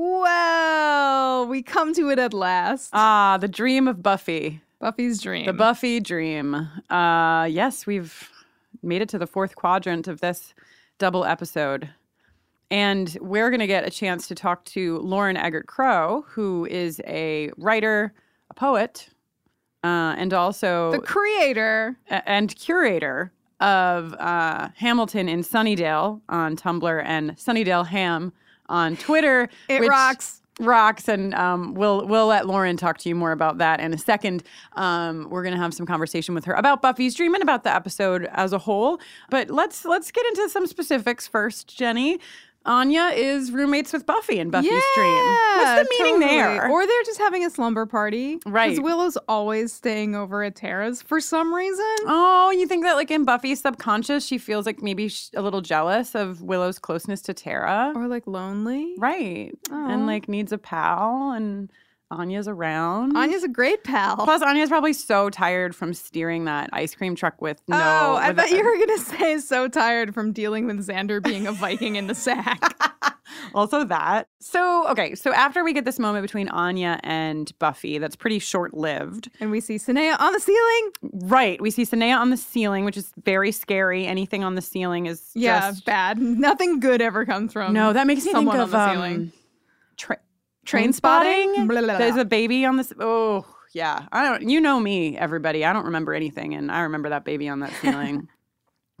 Well, we come to it at last. Ah, the dream of Buffy. Buffy's dream. The Buffy dream. Uh, yes, we've made it to the fourth quadrant of this double episode. And we're going to get a chance to talk to Lauren Eggert-Crowe, who is a writer, a poet, uh, and also the creator a- and curator of uh, Hamilton in Sunnydale on Tumblr and Sunnydale Ham on Twitter. It which rocks. Rocks, and um, we'll we'll let Lauren talk to you more about that in a second. Um, we're gonna have some conversation with her about Buffy's dream and about the episode as a whole. But let's let's get into some specifics first, Jenny. Anya is roommates with Buffy in Buffy's dream. What's the meaning totally. there? Or they're just having a slumber party. Right. Because Willow's always staying over at Tara's for some reason. Oh, you think that like in Buffy's subconscious, she feels like maybe a little jealous of Willow's closeness to Tara, Or like lonely. right? Aw. And like needs a pal, and Anya's around. Anya's a great pal. Plus, Anya's probably so tired from steering that ice cream truck with no. oh, I bet a- you were gonna say so tired from dealing with Xander being a Viking in the sack. [LAUGHS] also that. So okay, so after we get this moment between Anya and Buffy, that's pretty short lived. and we see Sineya on the ceiling. Right, we see Sineya on the ceiling, which is very scary. Anything on the ceiling is Yeah, just bad. Nothing good ever comes from. No, that makes me think someone of on the um, ceiling. tra- Train spotting? Blah, blah, blah. There's a baby on this. Oh, yeah. I don't. You know me, everybody. I don't remember anything, and I remember that baby on that [LAUGHS] ceiling.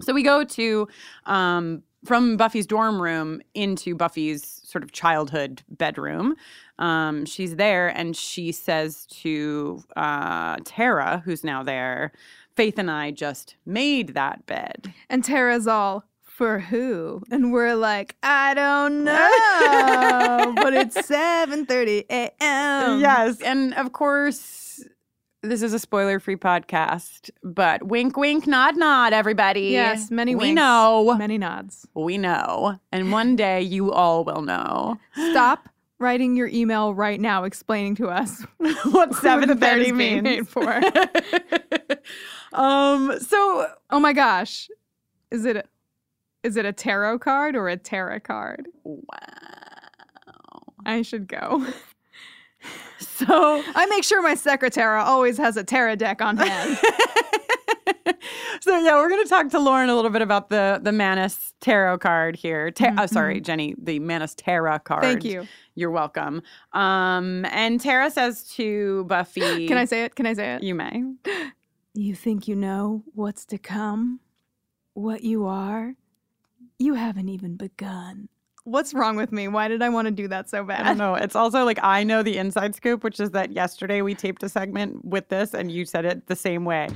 so we go to um, from Buffy's dorm room into Buffy's sort of childhood bedroom. Um, she's there, and she says to uh, Tara, who's now there, "Faith and I just made that bed." And Tara's all, for who? And we're like, I don't [LAUGHS] know, but it's 7.30 a.m. yes. And of course, this is a spoiler free podcast, but wink, wink, nod, nod, everybody. Yes, many We winks, know. Many nods. We know. And one day you all will know. [GASPS] Stop writing your email right now explaining to us [LAUGHS] what who the 730 means. made [LAUGHS] for. um, so oh my gosh. Is it is it a tarot card or a tarot card? wow. I should go. [LAUGHS] So I make sure my secretary always has a tarot deck on hand. [LAUGHS] so yeah, we're gonna talk to Lauren a little bit about the the Manus tarot card here. Ta- oh, sorry, Jenny, the Manus Terra card. Mm-hmm. Thank you. You're welcome. Um, and Tara says to Buffy, [GASPS] Can I say it? Can I say it? You may. [GASPS] You think you know what's to come? What you are? You haven't even begun. What's wrong with me? Why did I want to do that so bad? I don't know. It's also like I know the inside scoop, which is that yesterday we taped a segment with this and you said it the same way.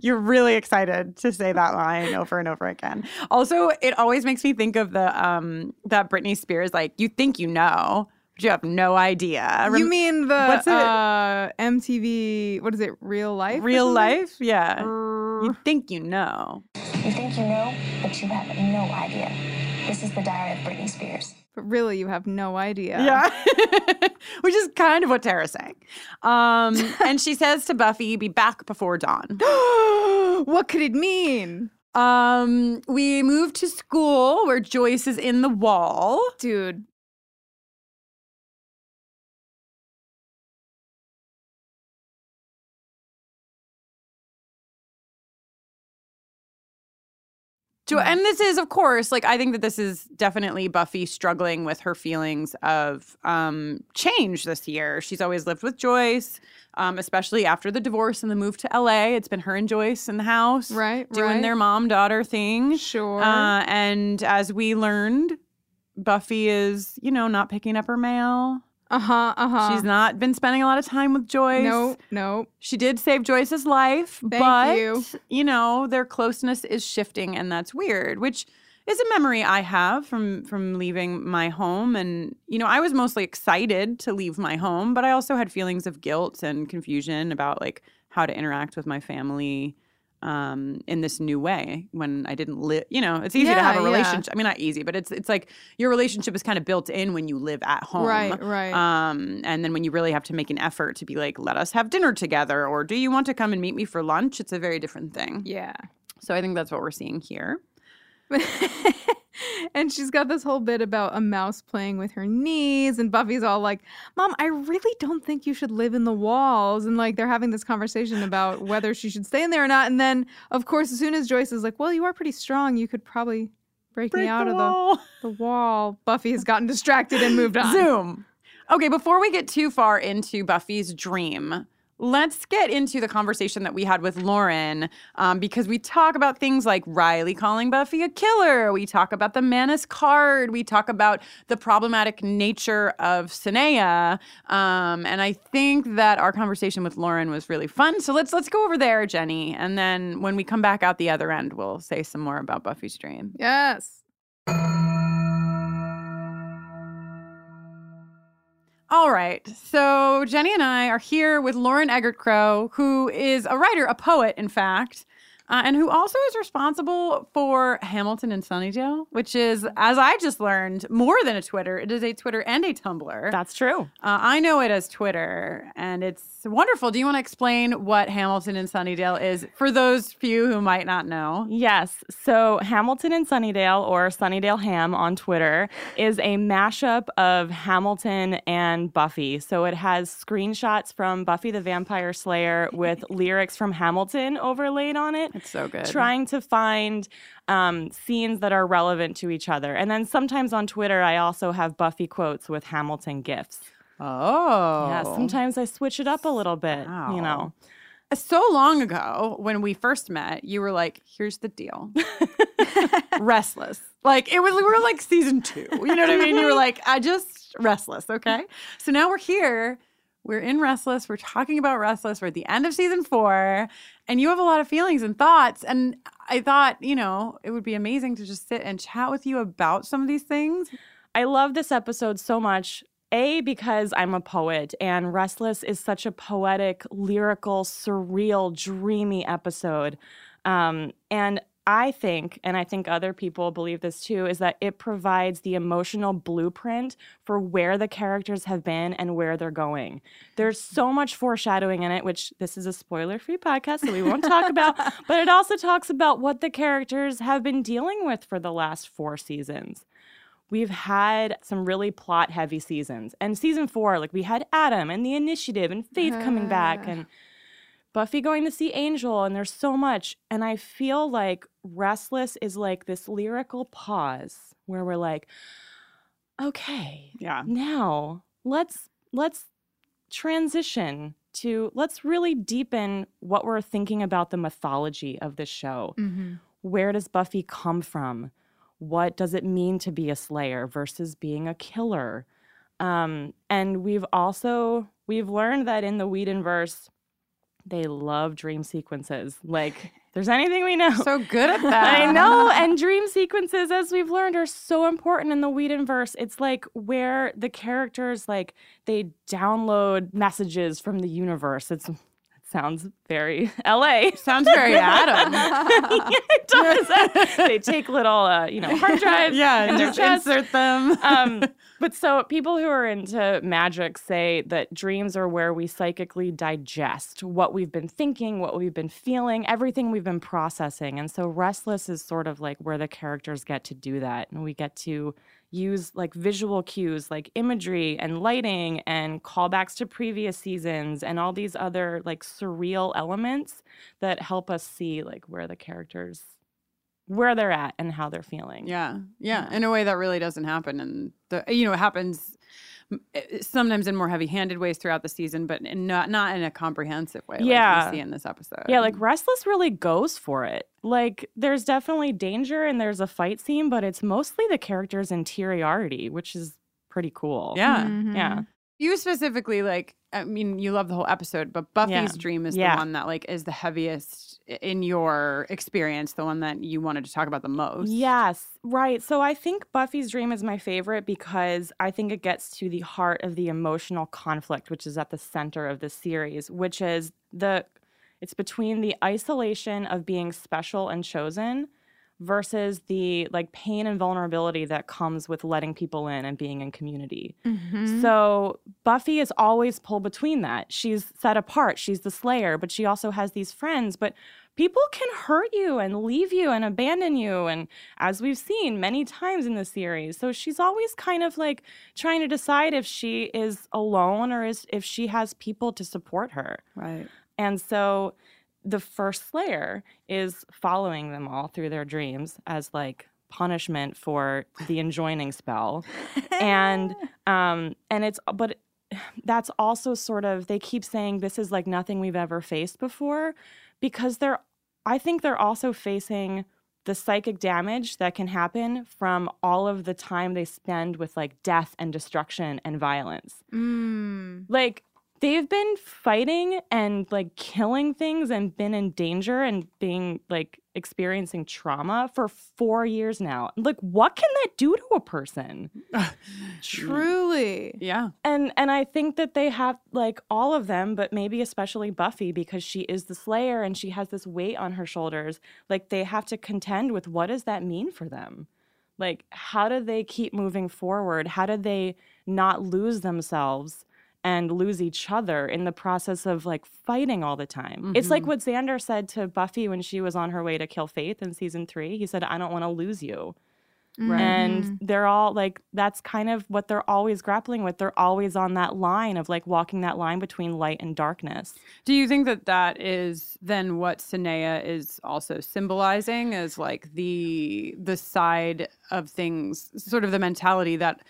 You're really excited to say that line over and over again. Also, it always makes me think of the um that Britney Spears like you think you know, but you have no idea. You mean the What's it? Uh, MTV? What is it? Real life? real life? Yeah. You think you know. You think you know, but you have no idea. This is the diary of Britney Spears. But really, you have no idea. Yeah. [LAUGHS] Which is kind of what Tara's saying. Um, [LAUGHS] and she says to Buffy, be back before dawn. [GASPS] what could it mean? Um, we move to school where Joyce is in the wall. Dude. Jo- and this is, of course, like I think that this is definitely Buffy struggling with her feelings of um, change this year. She's always lived with Joyce, um, especially after the divorce and the move to LA. It's been her and Joyce in the house, Right, doing right. their mom daughter thing. Sure. Uh, and as we learned, Buffy is, you know, not picking up her mail. Uh huh. Uh huh. She's not been spending a lot of time with Joyce. No, no. She did save Joyce's life, Thank but you. you know, their closeness is shifting and that's weird, which is a memory I have from from leaving my home and you know, I was mostly excited to leave my home, but I also had feelings of guilt and confusion about like how to interact with my family um in this new way when I didn't live, you know, it's easy to have a Yeah, yeah. relationship. I mean, not easy, but it's it's like your relationship is kind of built in when you live at home. Right, right. Um, and then when you really have to make an effort to be like, let us have dinner together, or do you want to come and meet me for lunch? It's a very different thing. Yeah. So I think that's what we're seeing here. [LAUGHS] and she's got this whole bit about a mouse playing with her knees and buffy's all like mom i really don't think you should live in the walls and like they're having this conversation about whether she should stay in there or not and then of course as soon as joyce is like well you are pretty strong you could probably break, me out the of wall." the, the wall buffy has gotten distracted and moved [LAUGHS] on Zoom. Okay, before we get too far into Buffy's dream, let's get into the conversation that we had with Lauren um, because we talk about things like Riley calling Buffy a killer. We talk about the Manus card. We talk about the problematic nature of Sineya. Um, and I think that our conversation with Lauren was really fun. So let's let's go over there, Jenny. And then when we come back out the other end, we'll say some more about Buffy's dream. yes All right. So Jenny and I are here with Lauren Eggert-Crowe, who is a writer, a poet, in fact, uh, and who also is responsible for Hamilton in Sunnydale, which is, as I just learned, more than a Twitter. It is a Twitter and a Tumblr. That's true. Uh, I know it as Twitter, and it's wonderful. Do you want to explain what Hamilton in Sunnydale is for those few who might not know? Yes. So Hamilton in Sunnydale, or Sunnydale Ham on Twitter, is a mashup of Hamilton and Buffy. So it has screenshots from Buffy the Vampire Slayer with [LAUGHS] lyrics from Hamilton overlaid on it. It's so good. Trying to find um, scenes that are relevant to each other. And then sometimes on Twitter, I also have Buffy quotes with Hamilton gifs. Oh. Yeah, sometimes I switch it up a little bit, you know. So long ago, when we first met, you were like, "Here's the deal, [LAUGHS] restless." Like it was, we were like season two. You know what I mean? You were like, "I just restless." Okay, so now we're here. We're in Restless. We're talking about Restless. We're at the end of season four, and you have a lot of feelings and thoughts. And I thought, you know, it would be amazing to just sit and chat with you about some of these things. I love this episode so much. A, because I'm a poet, and Restless is such a poetic, lyrical, surreal, dreamy episode. Um, and I think, and I think other people believe this too, is that it provides the emotional blueprint for where the characters have been and where they're going. There's [LAUGHS] so much foreshadowing in it, which this is a spoiler free podcast, so we won't talk about, [LAUGHS] but it also talks about what the characters have been dealing with for the last four seasons we've had some really plot heavy seasons. And season four, like we had Adam and the initiative and Faith coming back ah. and Buffy going to see Angel, and there's so much. And I feel like Restless is like this lyrical pause where we're like, okay, yeah, now let's let's transition to let's really deepen what we're thinking about the mythology of this show. Mhm. Where does Buffy come from? What does it mean to be a slayer versus being a killer? Um, and we've also we've learned that in the Whedonverse, they love dream sequences. Like, there's anything we know. So good at [LAUGHS] that. I know. [LAUGHS] And dream sequences, as we've learned, are so important in the Whedonverse. It's like where the characters like they download messages from the universe. It's sounds very [LAUGHS] LA. Sounds very Adam. it does. they take little, uh, you know, hard drives. Yeah, and just chest. insert them. um, but so people who are into magic say that dreams are where we psychically digest what we've been thinking, what we've been feeling, everything we've been processing. And so Restless is sort of like where the characters get to do that. And we get to use like visual cues like imagery and lighting and callbacks to previous seasons and all these other like surreal elements that help us see like where the characters where they're at and how they're feeling. Yeah, yeah, in a way that really doesn't happen, and the you know it happens eh, sometimes in more heavy-handed ways throughout the season, but in not not in a comprehensive way. Yeah. like we see in this episode. Yeah, like Restless really goes for it. Like there's definitely danger and there's a fight scene, but it's mostly the character's interiority, which is pretty cool. Yeah. Mm-hmm. Yeah. You specifically like I mean you love the whole episode, but Buffy's Yeah. dream is Yeah. the one that like is the heaviest i- in your experience, the one that you wanted to talk about the most. Yes, right. So I think Buffy's dream is my favorite because I think it gets to the heart of the emotional conflict, which is at the center of the series, which is the it's between the isolation of being special and chosen versus the like pain and vulnerability that comes with letting people in and being in community. Mhm. So Buffy is always pulled between that. She's set apart. She's the slayer, but she also has these friends. But people can hurt you and leave you and abandon you. And as we've seen many times in the series. So she's always kind of like trying to decide if she is alone or is if she has people to support her. Right. And so the first slayer is following them all through their dreams as like punishment for the enjoining spell. and [LAUGHS] um and it's but that's also sort of they keep saying this is like nothing we've ever faced before because they're I think they're also facing the psychic damage that can happen from all of the time they spend with like death and destruction and violence Mm. like they've been fighting and like killing things and been in danger and being like experiencing trauma for four years now. Like what can that do to a person? [LAUGHS] Truly. Yeah. and and i think that they have like all of them but maybe especially buffy because she is the slayer and she has this weight on her shoulders. Like they have to contend with what does that mean for them? Like how do they keep moving forward? How do they not lose themselves and lose each other in the process of like fighting all the time. It's like Mhm. what xander said to buffy when she was on her way to kill faith in season three. He said i don't want to lose you. Right. and they're all like that's kind of what they're always grappling with. They're always on that line of like walking that line between light and darkness. Do you think that that is then what Sineya is also symbolizing as like the the side of things, sort of the mentality that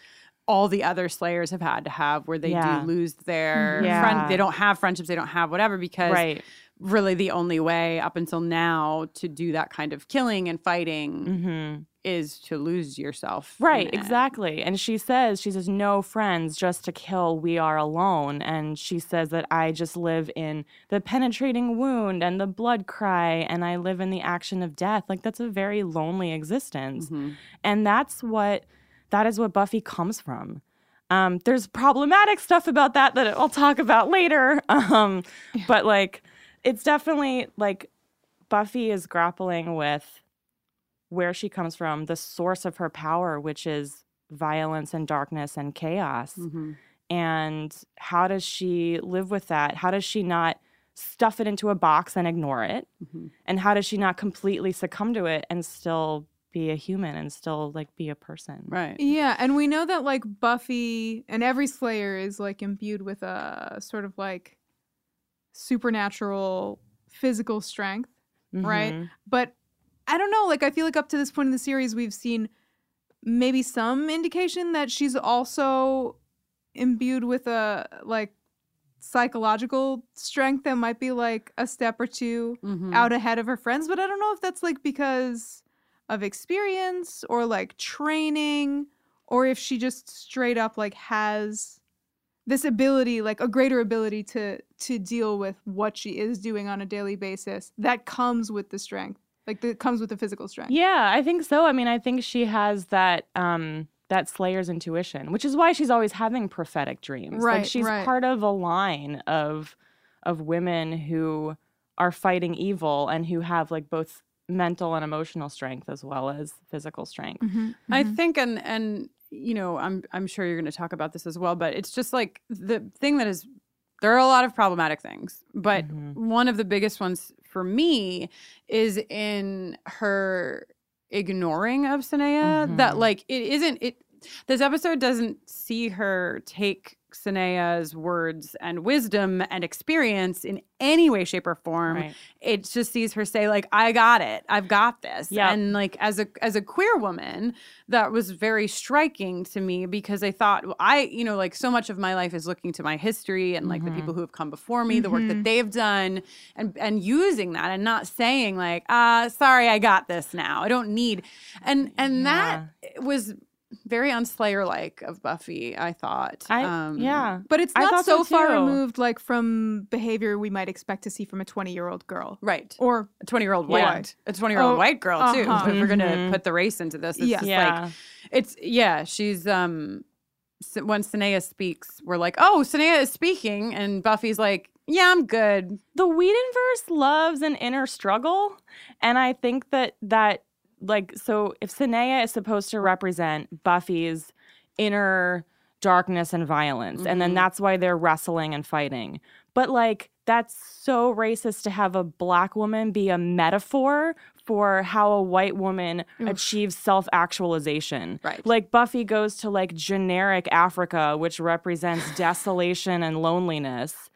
all the other slayers have had to have where they Yeah. do lose their Yeah. friend they don't have friendships, they don't have whatever because Right. really the only way up until now to do that kind of killing and fighting mm-hmm. is to lose yourself. Right, exactly. And she says, she says, no friends, just to kill, we are alone. And she says that I just live in the penetrating wound and the blood cry, and I live in the action of death. Like, that's a very lonely existence. Mm-hmm. And that's what, that is what Buffy comes from. Um, there's problematic stuff about that that I'll talk about later. [LAUGHS] Um, But, like, it's definitely like Buffy is grappling with where she comes from, the source of her power, which is violence and darkness and chaos. Mm-hmm. And how does she live with that? How does she not stuff it into a box and ignore it? Mm-hmm. And how does she not completely succumb to it and still be a human and still like be a person? Right. Yeah, and we know that like Buffy and every Slayer is like imbued with a sort of like supernatural physical strength, right? Mhm. But I don't know, like I feel like up to this point in the series we've seen maybe some indication that she's also imbued with a like psychological strength that might be like a step or 2 Mhm. out ahead of her friends, but I don't know if that's like because of experience or like training or if she just straight up like has this ability like a greater ability to to deal with what she is doing on a daily basis that comes with the strength like that comes with the physical strength Yeah, I think so. I mean, I think she has that um that Slayer's intuition, which is why she's always having prophetic dreams. Right, like she's right. part of a line of of women who are fighting evil and who have like both mental and emotional strength as well as physical strength. Mm-hmm. I think, and and you know, I'm I'm sure you're going to talk about this as well, but it's just like the thing that is. There are a lot of problematic things, but one of the biggest ones for me is in her ignoring of Sineya. That Mhm. like it isn't it. This episode doesn't see her take Sineya's words and wisdom and experience in any way, shape, or form Right. it just sees her say like i got it i've got this Yep. and like as a as a queer woman that was very striking to me because i thought well, i you know like so much of my life is looking to my history and like the people who have come before me the work that Mhm. they've done and and using that and not saying like uh sorry i got this now i don't need and and that was very unslayer like of buffy i thought I- yeah. But it's not so, so far removed like from behavior we might expect to see from a 20 year old girl. right Or a 20 year old Yeah. white a 20 year old Oh, white girl too uh-huh. if we're gonna Mhm. put the race into this it's Yeah. just Yeah. like it's yeah she's um when Sineya speaks we're like oh Sineya is speaking and Buffy's like yeah I'm good the Whedonverse loves an inner struggle, and I think that that like so if Sineya is supposed to represent Buffy's inner darkness and violence, and then Mhm. that's why they're wrestling and fighting. But like that's so racist to have a black woman be a metaphor for how a white woman Oof. achieves self-actualization. Right. Like Buffy goes to like generic Africa, which represents desolation and loneliness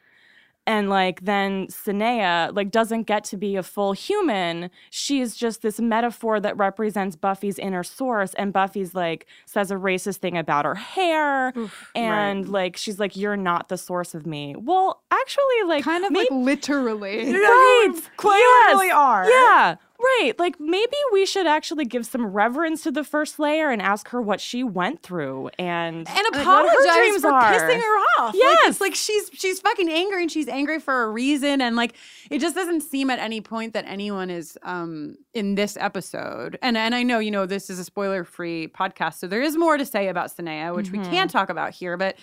and like then Sineya like doesn't get to be a full human. She's just this metaphor that represents Buffy's inner source. And Buffy's like says a racist thing about her hair, and like she's like, "You're not the source of me." Well, actually, like kind of maybe- like literally. right, quite literally are. Yeah. Right. Like maybe we should actually give some reverence to the first layer and ask her what she went through and and like, apologize for are. pissing her off. Like, Yes. it's like she's she's fucking angry and she's angry for a reason. And like it just doesn't seem at any point that anyone is um in this episode. And and I know, you know, this is a spoiler-free podcast, so there is more to say about Sineya, which we Mhm. can't talk about here, but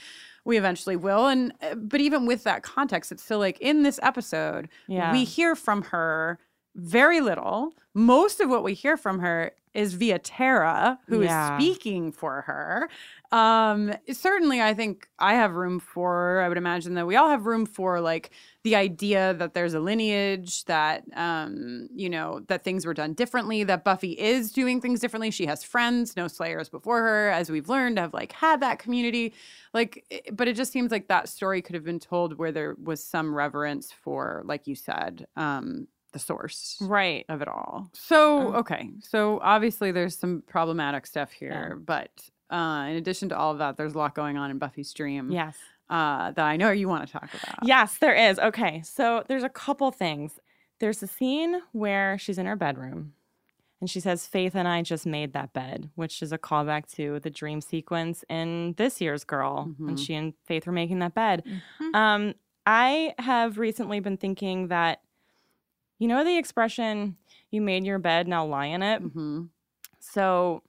we eventually will. And uh, but even with that context, it's still like in this episode, Yeah. we hear from her very little. Most of what we hear from her is via Tara, who is Yeah. speaking for her. Um, certainly, I think I have room for. I would imagine that we all have room for like the idea that there's a lineage that, um, you know, that things were done differently. That Buffy is doing things differently. She has friends, no Slayers before her, as we've learned, have like had that community. Like, but it just seems like that story could have been told where there was some reverence for, like you said, um, the source Right. of it all. So, Um, okay. So, obviously, there's some problematic stuff here. But uh, in addition to all of that, there's a lot going on in Buffy's dream Yes. uh, that I know you want to talk about. Yes, there is. Okay, so there's a couple things. There's a scene where she's in her bedroom and she says, Faith and I just made that bed, which is a callback to the dream sequence in this year's Girl when Mhm. she and Faith were making that bed. Um, I have recently been thinking that, you know, the expression, you made your bed, now lie in it? hmm So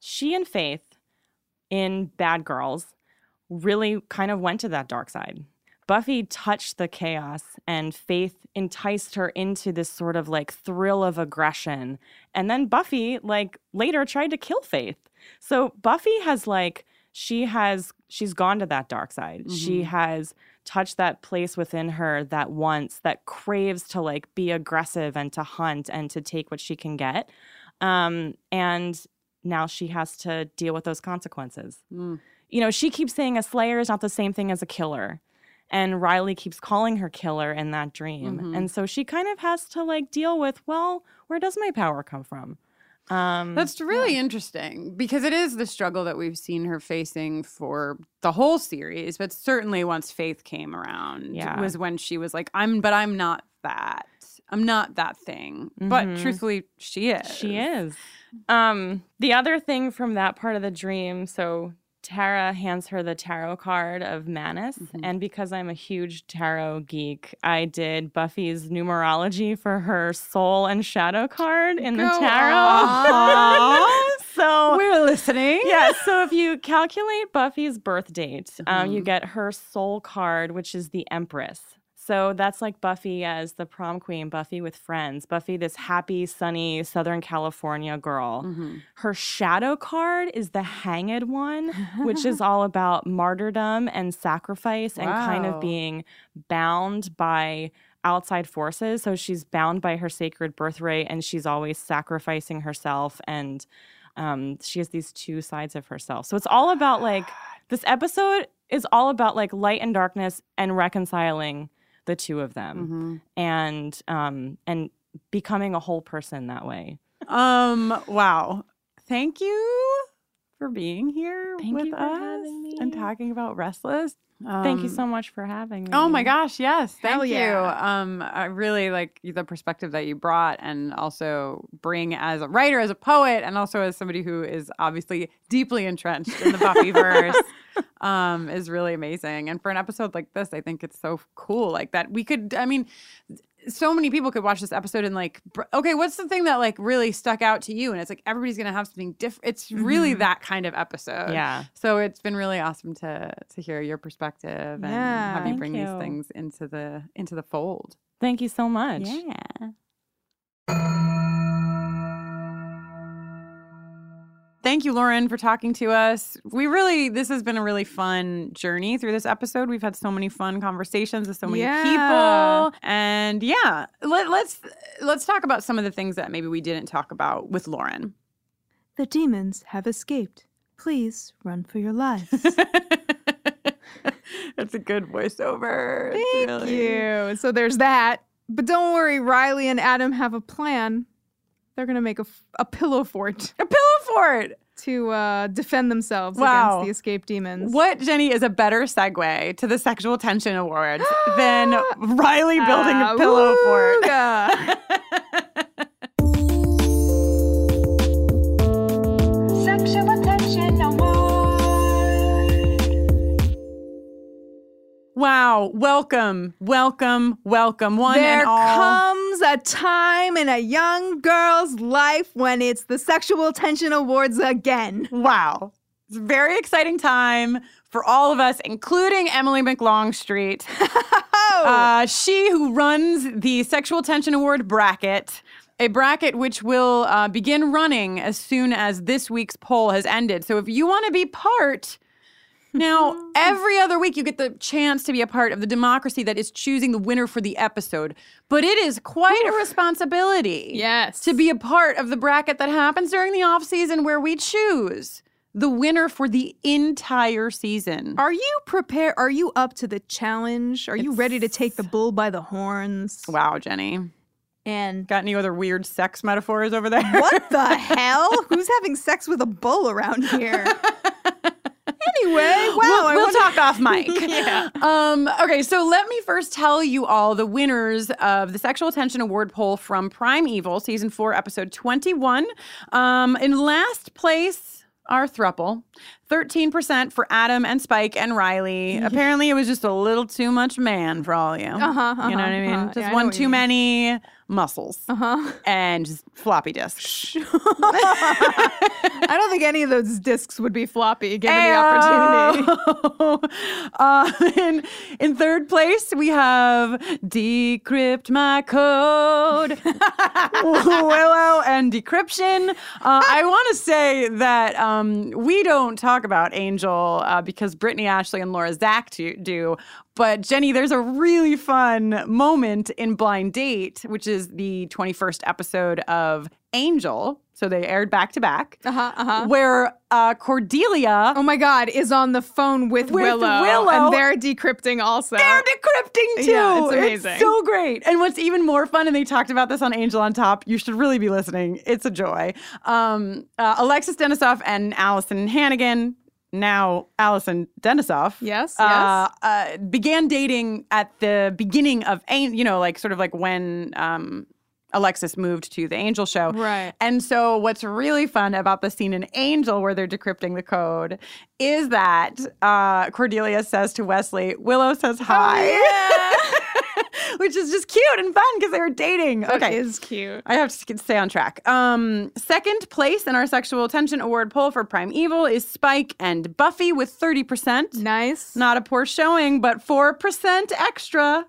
she and Faith in Bad Girls really kind of went to that dark side. Buffy touched the chaos and Faith enticed her into this sort of like thrill of aggression. And then Buffy like later tried to kill Faith. So Buffy has like she has she's gone to that dark side. She Mhm. has touched that place within her that wants that craves to like be aggressive and to hunt and to take what she can get. Um and now she has to deal with those consequences Mm. you know, she keeps saying a slayer is not the same thing as a killer. And Riley keeps calling her killer in that dream. Mhm. And so she kind of has to like deal with, well, where does my power come from? Um That's really interesting because it is the struggle that we've seen her facing for the whole series, but certainly once Faith came around Yeah. was when she was like, I'm, but I'm not that. I'm not that thing. But Mhm. truthfully, she is. She is. Um, the other thing from that part of the dream, so Tara hands her the tarot card of Manus, Mm-hmm. and because I'm a huge tarot geek, I did Buffy's numerology for her soul and shadow card in the tarot. [LAUGHS] so We're listening. yeah, so if you calculate Buffy's birth date, um, Mm-hmm. you get her soul card, which is the Empress. So that's like Buffy as the prom queen, Buffy with friends, Buffy, this happy, sunny Southern California girl. Mm-hmm. Her shadow card is the hanged one, which is [LAUGHS] all about martyrdom and sacrifice and kind of being bound by outside forces. So she's bound by her sacred birthright and she's always sacrificing herself. And um, she has these two sides of herself. So it's all about like [SIGHS] this episode is all about like light and darkness and reconciling the two of them Mm-hmm. and um and becoming a whole person that way. Um, wow. Thank you for being here Thank with us and talking about Restless. Thank you Um, so much for having me. Oh my gosh, yes. Thank you. Um I really like the perspective that you brought and also bring as a writer, as a poet, and also as somebody who is obviously deeply entrenched in the Buffyverse. [LAUGHS] um is really amazing. And for an episode like this, I think it's so cool like that we could I mean so many people could watch this episode and like okay what's the thing that like really stuck out to you and it's like everybody's gonna have something different it's really Mhm. that kind of episode Yeah. so it's been really awesome to to hear your perspective and Yeah. have you bring these things into the into the fold. Thank you so much. Yeah. Thank you, Lauren, for talking to us. We really, this has been a really fun journey through this episode. We've had so many fun conversations with so many Yeah. people, and yeah, let, let's let's talk about some of the things that maybe we didn't talk about with Lauren. The demons have escaped. Please run for your lives. [LAUGHS] That's a good voiceover. Thank really- you. So there's that. But don't worry, Riley and Adam have a plan. They're gonna make a, f- a pillow fort A pillow fort. to uh, defend themselves Wow. against the escape demons. What, Jenny, is a better segue to the Sexual Tension Awards than [GASPS] Riley building a Ah, pillow fort? [LAUGHS] Wow. Welcome, welcome, welcome, one there and all. comes a time in a young girl's life when it's the Sexual Tension Awards again. wow. It's a very exciting time for all of us, including Emily McLongstreet. [LAUGHS] Uh, she who runs the Sexual Tension Award bracket, a bracket which will uh, begin running as soon as this week's poll has ended. So if you want to be part, now every other week you get the chance to be a part of the democracy that is choosing the winner for the episode. But it is quite a responsibility. Yes. To be a part of the bracket that happens during the off season where we choose the winner for the entire season. Are you prepared? Are you up to the challenge? Are you ready to take the bull by the horns? Wow, Jenny. And Got any other weird sex metaphors over there? what the [LAUGHS] hell? Who's having sex with a bull around here? [LAUGHS] anyway, [LAUGHS] wow. we'll, we'll talk off mic. [LAUGHS] Yeah. [LAUGHS] Um, okay, so let me first tell you all the winners of the Sexual Attention Award poll from Prime Evil, season four, episode 21. Um, in last place, our thruple. 13% for Adam and Spike and Riley. Apparently, it was just a little too much man for all of you. Uh-huh, You know what I uh-huh, mean? uh-huh. Just Yeah, one too many muscles Uh-huh. and floppy disks. [LAUGHS] I don't think any of those discs would be floppy given the opportunity. opportunity. [LAUGHS] uh, in, in third place, we have Decrypt My Code, [LAUGHS] Willow, and Decryption. Uh, I want to say that um, we don't talk about Angel uh, because Brittany Ashley and Laura Zak do, do. But Jenny, there's a really fun moment in Blind Date, which is the 21st episode of Angel. So they aired back to back, Uh-huh, uh-huh. where uh, Cordelia Oh my God, is on the phone with, With Willow, Willow. and they're decrypting also. They're decrypting too. Yeah, it's amazing. so great. And what's even more fun, and they talked about this on Angel on Top. You should really be listening. It's a joy. Um, uh, Alexis Denisof and Alyson Hannigan. Now, Alyson Denisof. Yes, uh, uh, began dating at the beginning of, you know, like sort of like when um, Alexis moved to the Angel show. Right. And so, what's really fun about the scene in Angel where they're decrypting the code is that uh, Cordelia says to Wesley, Willow says hi. [LAUGHS] [LAUGHS] which is just cute and fun because they were dating. That Okay, is cute. I have to stay on track. Um, second place in our sexual tension award poll for Prime Evil is Spike and Buffy with thirty percent. Nice, not a poor showing, but four percent extra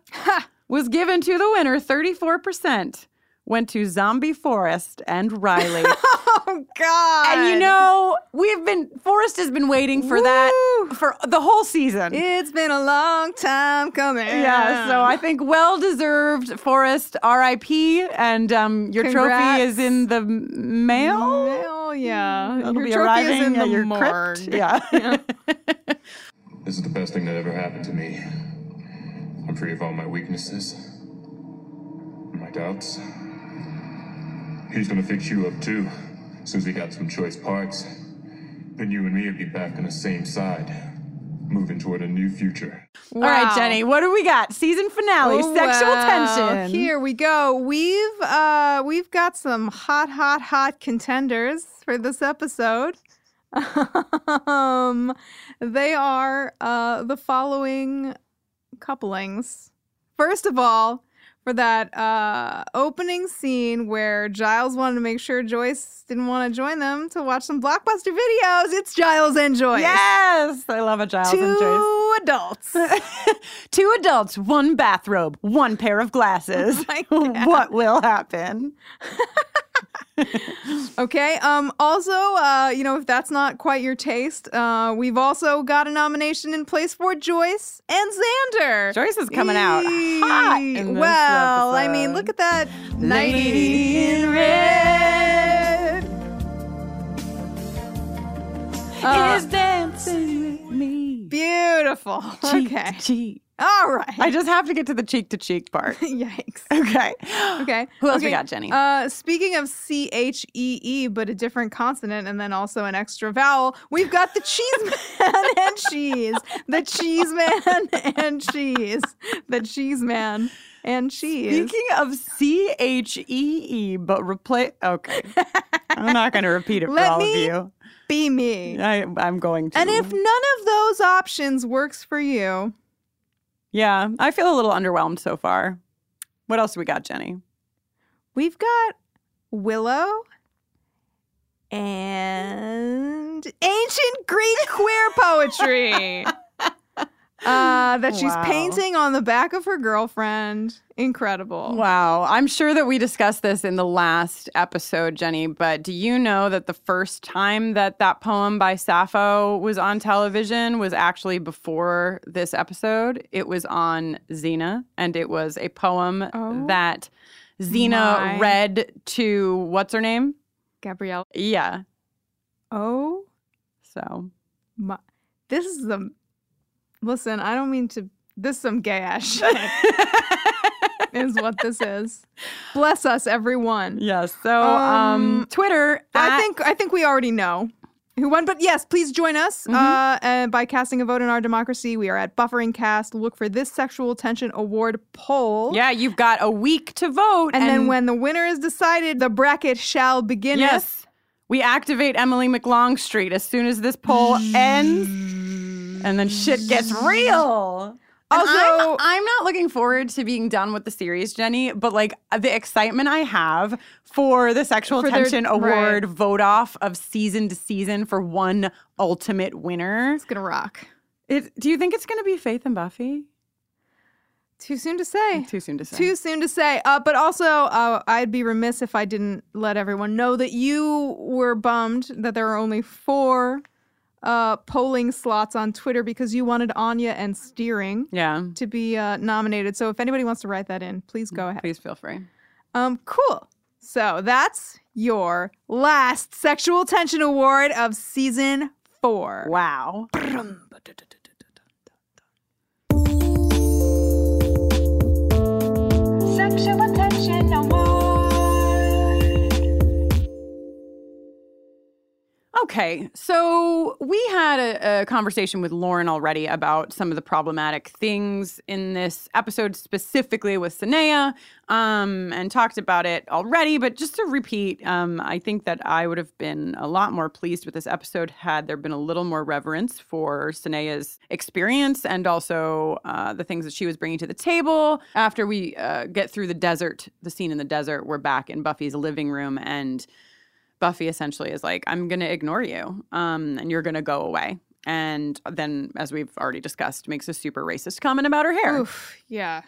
was given to the winner. Thirty-four percent went to Zombie Forrest and Riley. [LAUGHS] oh God! And you know, we've been Forrest has been waiting for that for the whole season. It's been a long time coming. Yeah, so I think well deserved Forrest R.I.P. and um, your trophy is in the mail. Mail, yeah. It'll your be trophy is in at the your morgue. [LAUGHS] crypt. [LAUGHS] Yeah. This is the best thing that ever happened to me. I'm free of all my weaknesses, my doubts. He's gonna fix you up too. As soon as we got some choice parts, then you and me would be back on the same side, moving toward a new future. All right, Jenny, what do we got? Season finale, Oh, sexual wow. tension. Here we go. We've uh we've got some hot, hot, hot contenders for this episode. [LAUGHS] um, they are uh the following couplings. First of all, for that uh opening scene where Giles wanted to make sure Joyce didn't want to join them to watch some blockbuster videos, it's Giles and Joyce. Yes, I love a Giles Two and Joyce. adults. [LAUGHS] Two adults, one bathrobe, one pair of glasses. [LAUGHS] [LAUGHS] what will happen? [LAUGHS] Okay. Um. Also, uh, you know, if that's not quite your taste, uh, we've also got a nomination in place for Joyce and Xander. Joyce is coming out hot well, I mean, look at that Lady in red. Beautiful. [LAUGHS] Cheek okay. to cheek. All right. I just have to get to the cheek to cheek part. [LAUGHS] Yikes. Okay. Okay. [GASPS] Who else we got, Jenny? Uh, speaking of C H E E, but a different consonant and then also an extra vowel, we've got the cheese man [LAUGHS] and cheese. The cheese man and cheese. The cheese man and cheese. Speaking of C H E E, but replace. Okay. I'm not going to repeat it for Let all me of you. Be me. I, I'm going to. And if none of those options works for you, Yeah, I feel a little underwhelmed so far. What else do we got, Jenny? we've got Willow and ancient Greek queer poetry. [LAUGHS] Uh, that she's Wow. painting on the back of her girlfriend. Incredible. Wow. I'm sure that we discussed this in the last episode, Jenny, but do you know that the first time that that poem by Sappho was on television was actually before this episode? It was on Xena, and it was a poem that Xena my. read to what's her name? Gabrielle. Yeah. Oh, So my. This is the. Listen, I don't mean to. This is some gay ass [LAUGHS] shit. is what this is. Bless us, everyone. Yes. So um, Twitter. I at- think I think we already know who won, but yes, please join us Mm-hmm. uh, uh, by casting a vote in our democracy. We are at Buffering Cast. Look for this sexual tension award poll. Yeah, you've got a week to vote. And, then when the winner is decided, the bracket shall begin. Yes. We activate Emily McLongstreet as soon as this poll ends. And then shit gets real. Also, I'm, I'm not looking forward to being done with the series, Jenny, but like the excitement I have for the Sexual For their- Tension Award vote off of season to season for one ultimate winner. It's gonna rock. It, do you think it's gonna be Faith and Buffy? Too soon to say. Too soon to say. Too soon to say. Uh, but also, uh, I'd be remiss if I didn't let everyone know that you were bummed that there are only four uh, polling slots on Twitter because you wanted Anya and Steering Yeah. to be uh, nominated. So if anybody wants to write that in, please go ahead. Please feel free. Um, cool. So that's your last sexual tension award of season four. Wow. Sexual Okay, so we had a, a conversation with Lauren already about some of the problematic things in this episode, specifically with Sineya, um, and talked about it already. But just to repeat, um, I think that I would have been a lot more pleased with this episode had there been a little more reverence for Sineya's experience and also uh, the things that she was bringing to the table. After we uh, get through the desert, the scene in the desert, we're back in Buffy's living room and. Buffy essentially is like, I'm going to ignore you um, and you're going to go away. And then, as we've already discussed, makes a super racist comment about her hair. Oof, yeah.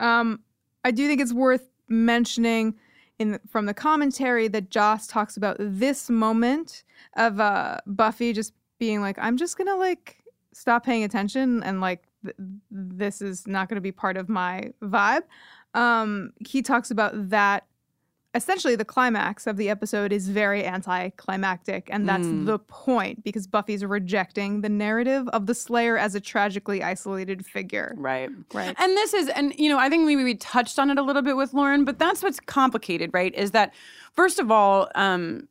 Um, I do think it's worth mentioning in the, from the commentary that Joss talks about this moment of uh, Buffy just being like, "I'm just gonna like stop paying attention and like th- this is not gonna be part of my vibe." Um, he talks about that. Essentially, the climax of the episode is very anticlimactic, and that's Mm. the point because Buffy's rejecting the narrative of the Slayer as a tragically isolated figure. Right. Right. And this is, and you know, I think maybe we touched on it a little bit with Lauren, but that's what's complicated, right? Is that first of all, um,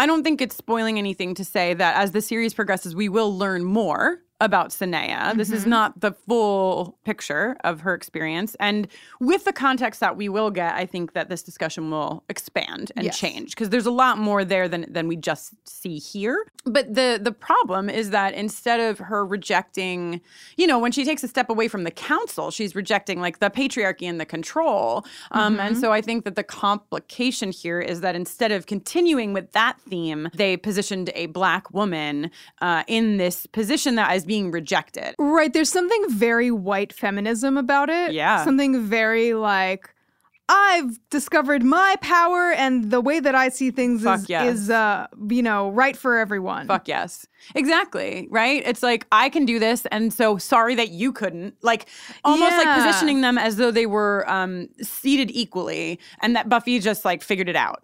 I don't think it's spoiling anything to say that as the series progresses, we will learn more about Sineya. This is Mhm. not the full picture of her experience. And with the context that we will get, I think that this discussion will expand and Yes. change because there's a lot more there than than we just see here. But the the problem is that instead of her rejecting, you know, when she takes a step away from the council, she's rejecting like the patriarchy and the control. Um, And Mhm. so I think that the complication here is that instead of continuing with that theme, they positioned a black woman uh, in this position that is being rejected. Right. There's something very white feminism about it. Yeah. Something very like, I've discovered my power and the way that I see things Fuck is, yes. is uh, you know, right for everyone. Fuck yes. Exactly. Right? It's like, I can do this. And so sorry that you couldn't. Like, almost like positioning them as though they were um, seated equally and that Buffy just like figured it out.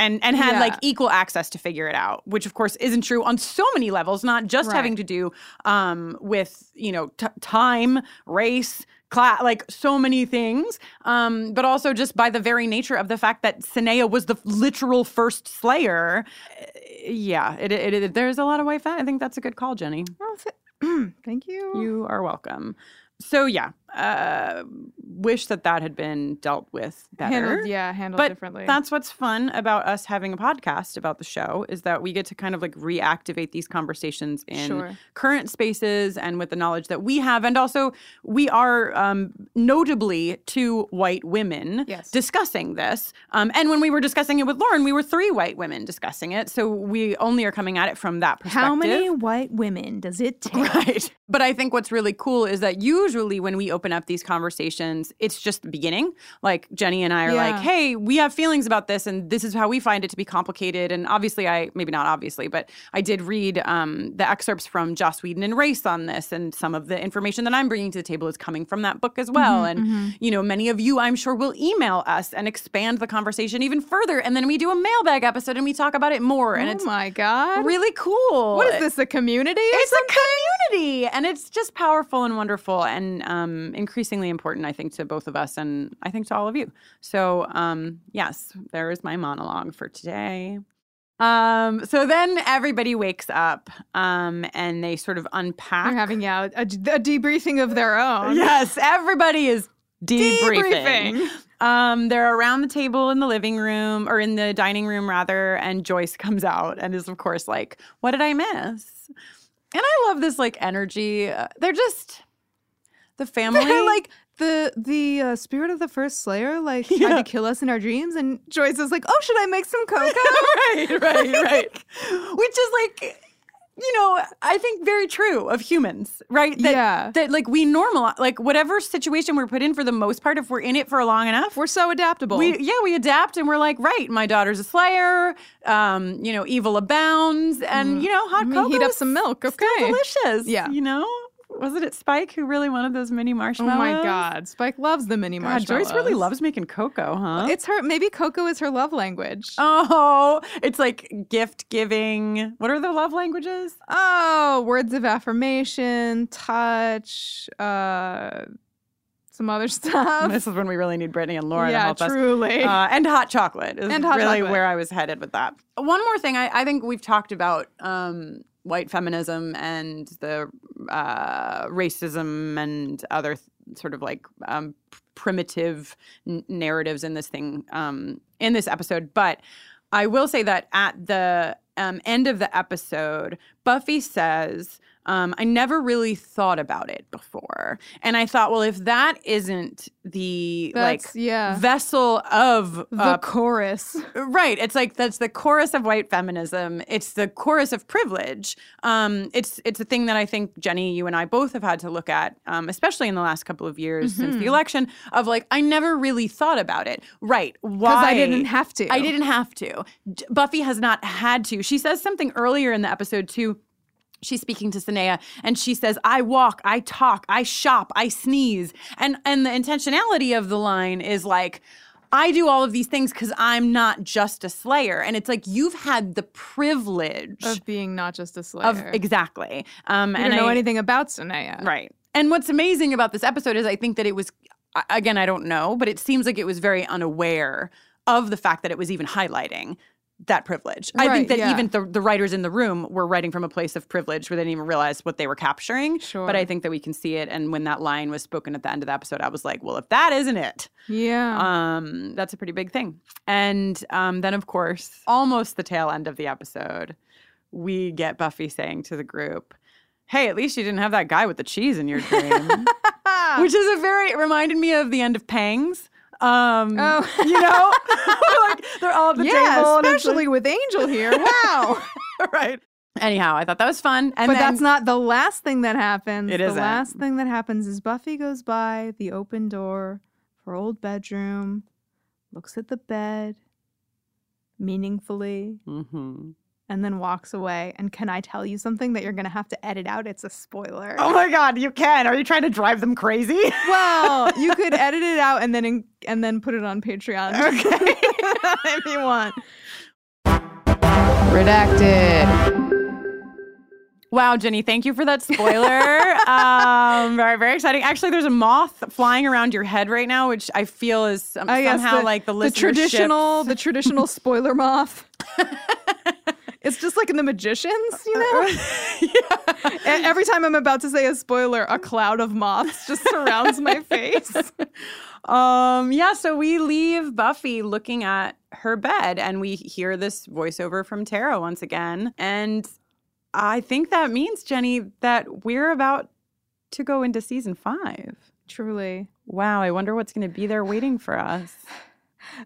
And, and had Yeah. like equal access to figure it out, which of course isn't true on so many levels, not just Right. having to do um, with, you know, t- time, race, class, like so many things, um, but also just by the very nature of the fact that Sineya was the literal first Slayer. Uh, Yeah, it, it, it- there's a lot of white fat. I think that's a good call, Jenny. Oh, th- [CLEARS THROAT] Thank you. You are welcome. So yeah, uh, wish that that had been dealt with better. Handled, yeah, handled but differently. that's what's fun about us having a podcast about the show is that we get to kind of like reactivate these conversations in Sure. current spaces and with the knowledge that we have, and also we are um, notably two white women Yes. discussing this. Um, and when we were discussing it with Lauren, we were three white women discussing it, so we only are coming at it from that perspective. How many white women does it take? [LAUGHS] Right. But I think what's really cool is that usually when we open up these conversations, it's just the beginning. Like Jenny and I are like, hey, we have feelings about this, and this is how we find it to be complicated. And obviously, I maybe not obviously, but I did read um, the excerpts from Joss Whedon and Race on this, and some of the information that I'm bringing to the table is coming from that book as well. Mhm, and mhm. you know, many of you, I'm sure, will email us and expand the conversation even further, and then we do a mailbag episode and we talk about it more. And oh it's my god. really cool. What is this? A community? or It's something? a community, and it's just powerful and wonderful, and um, increasingly important, I think, to both of us, and I think to all of you. So, um, yes, there is my monologue for today. Um, so then everybody wakes up, um, and they sort of unpack. They're having yeah a, a debriefing of their own. Yes, everybody is debriefing. Debriefing. Um, they're around the table in the living room or in the dining room rather, and Joyce comes out and is of course like, "What did I miss?" And I love this like energy. Uh, they're just the [LAUGHS] family. They're like the the uh, spirit of the first Slayer, like tried Yeah. to kill us in our dreams, and Joyce is like, "Oh, should I make some cocoa?" [LAUGHS] right, [LAUGHS] right, right. Which is like, you know, I think very true of humans, right? That, Yeah. That like we normalize, like whatever situation we're put in for the most part, if we're in it for long enough, We're so adaptable. we yeah we adapt and we're like, right, my daughter's a slayer. Um, you know, evil abounds, and you know, hot cocoa heat up some milk. Okay. delicious. Yeah. you know. Wasn't it Spike who really wanted those mini marshmallows? Oh my God, Spike loves the mini God, marshmallows. Joyce really loves making cocoa, huh? It's her. Maybe cocoa is her love language. Oh, it's like gift giving. What are the love languages? Oh, words of affirmation, touch, uh, some other [LAUGHS] stuff. This is when we really need Brittany and Laura to help truly. us. Uh, and hot chocolate is And hot really chocolate. where I was headed with that. One more thing, I, I think we've talked about um, white feminism and the uh, racism and other th- sort of like um, primitive n- narratives in this thing um, in this episode, but I will say that at the um, end of the episode, Buffy says, um, I never really thought about it before. And I thought, well, if that isn't the That's- like yeah. vessel of The uh, chorus. Right. It's like that's the chorus of white feminism. It's the chorus of privilege. Um, it's it's a thing that I think Jenny, you and I both have had to look at, um, especially in the last couple of years since the Mhm. election. Of like, I never really thought about it. Right? Why? I didn't have to. I didn't have to. Buffy has not had to. She says something earlier in the episode too. She's speaking to Sineya and she says, I walk, I talk, I shop, I sneeze. And and the intentionality of the line is like, I do all of these things because I'm not just a slayer. And it's like you've had the privilege of being not just a slayer. of exactly. Um You and don't know I- anything about Sineya. Right. And what's amazing about this episode is I think that it was again, I don't know, but it seems like it was very unaware of the fact that it was even highlighting that privilege. I think that yeah. even the, the writers in the room were writing from a place of privilege where they didn't even realize what they were capturing. Sure. But I think that we can see it. And when that line was spoken at the end of the episode, I was like, well, if that isn't it, Yeah. um, that's a pretty big thing. And um, then, of course, almost the tail end of the episode, we get Buffy saying to the group, Hey, at least you didn't have that guy with the cheese in your dream. [LAUGHS] Which is a very, it reminded me of the end of Pangs. Um, Oh. you know, [LAUGHS] like they're all at the yeah, table. especially with Angel here. [LAUGHS] Wow. like- [LAUGHS] right. Anyhow, I thought that was fun. And but then, that's not the last thing that happens. It the last thing that happens is Buffy goes by the open door for old bedroom, looks at the bed meaningfully, Mhm. And then walks away. And can I tell you something that you're gonna have to edit out? It's a spoiler. Oh my God, you can. Are you trying to drive them crazy? [LAUGHS] well, you could edit it out and then in, and then put it on Patreon. [LAUGHS] Okay, if you want. Redacted. Wow, Jenny, thank you for that spoiler. [LAUGHS] um, very, very exciting. Actually, there's a moth flying around your head right now, which I feel is um, I somehow the, like the, the traditional the traditional spoiler moth. It's just like in the magicians, you uh, know. Uh, [LAUGHS] e- Every time I'm about to say a spoiler, a cloud of moths just surrounds my [LAUGHS] face. Um, yeah, so we leave Buffy looking at her bed and we hear this voiceover from Tara once again. And I think that means, Jenny, that we're about to go into season five. Truly. Wow, I wonder what's going to be there waiting for us. [SIGHS]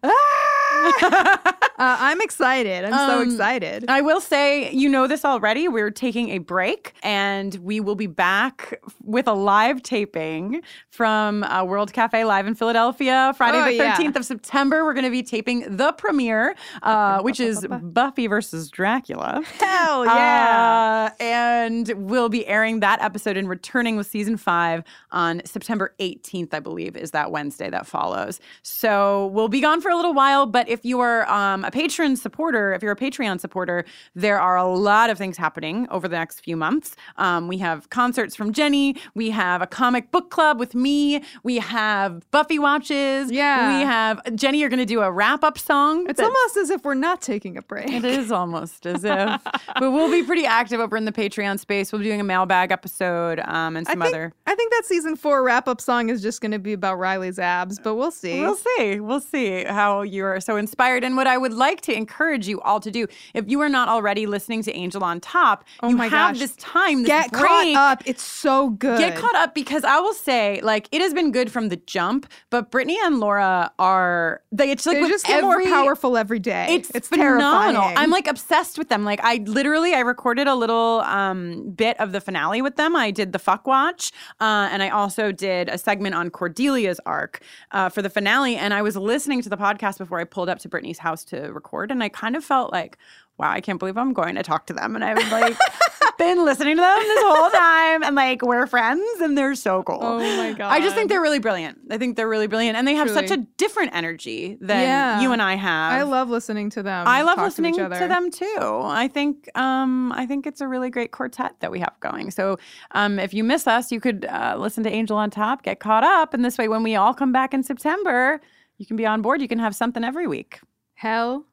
Ah! [LAUGHS] Uh, I'm excited. I'm so Um, excited. I will say, you know this already. We're taking a break and we will be back with a live taping from uh, World Cafe Live in Philadelphia, Friday Oh, the yeah. 13th of September. We're going to be taping the premiere, uh, which is [LAUGHS] Buffy versus Dracula. Hell yeah. Uh, and we'll be airing that episode and returning with season five on September 18th, I believe, is that Wednesday that follows. So we'll be gone for a little while, but if you are um, a patron supporter, if you're a Patreon supporter, there are a lot of things happening over the next few months. Um, we have concerts from Jenny, we have a comic book club with me, we have Buffy watches. Yeah. We have Jenny, you're going to do a wrap up song. It's almost as if we're not taking a break. it is almost as if. [LAUGHS] but we'll be pretty active over in the Patreon space. We'll be doing a mailbag episode um, and I some think, other. I think that season four wrap up song is just going to be about Riley's abs, but we'll see. We'll see. We'll see how you're so inspired. And what I would like to encourage you all to do, if you are not already listening to Angel on Top, Oh you my have gosh. this time, this Get break. caught up. It's so good. Get caught up because I will say, like, it has been good from the jump, but Brittany and Laura are they it's like they just get more powerful every day. It's, it's phenomenal. terrifying. I'm like obsessed with them. Like I literally I recorded a little um, bit of the finale with them. I did the fuck watch, uh, and I also did a segment on Cordelia's arc uh, for the finale. And I was listening to the podcast before I pulled up to Brittany's house to record, and I kind of felt like. Wow, I can't believe I'm going to talk to them. And I've like, [LAUGHS] been listening to them this whole time, and like we're friends, and they're so cool. Oh my god! I just think they're really brilliant. I think they're really brilliant, and they have such a different energy than Yeah. you and I have. I love listening to them. I love listening to, to, them too. I think um, I think it's a really great quartet that we have going. So um, if you miss us, you could uh, listen to Angel on Top, get caught up, and this way, when we all come back in September, you can be on board. You can have something every week. Hell,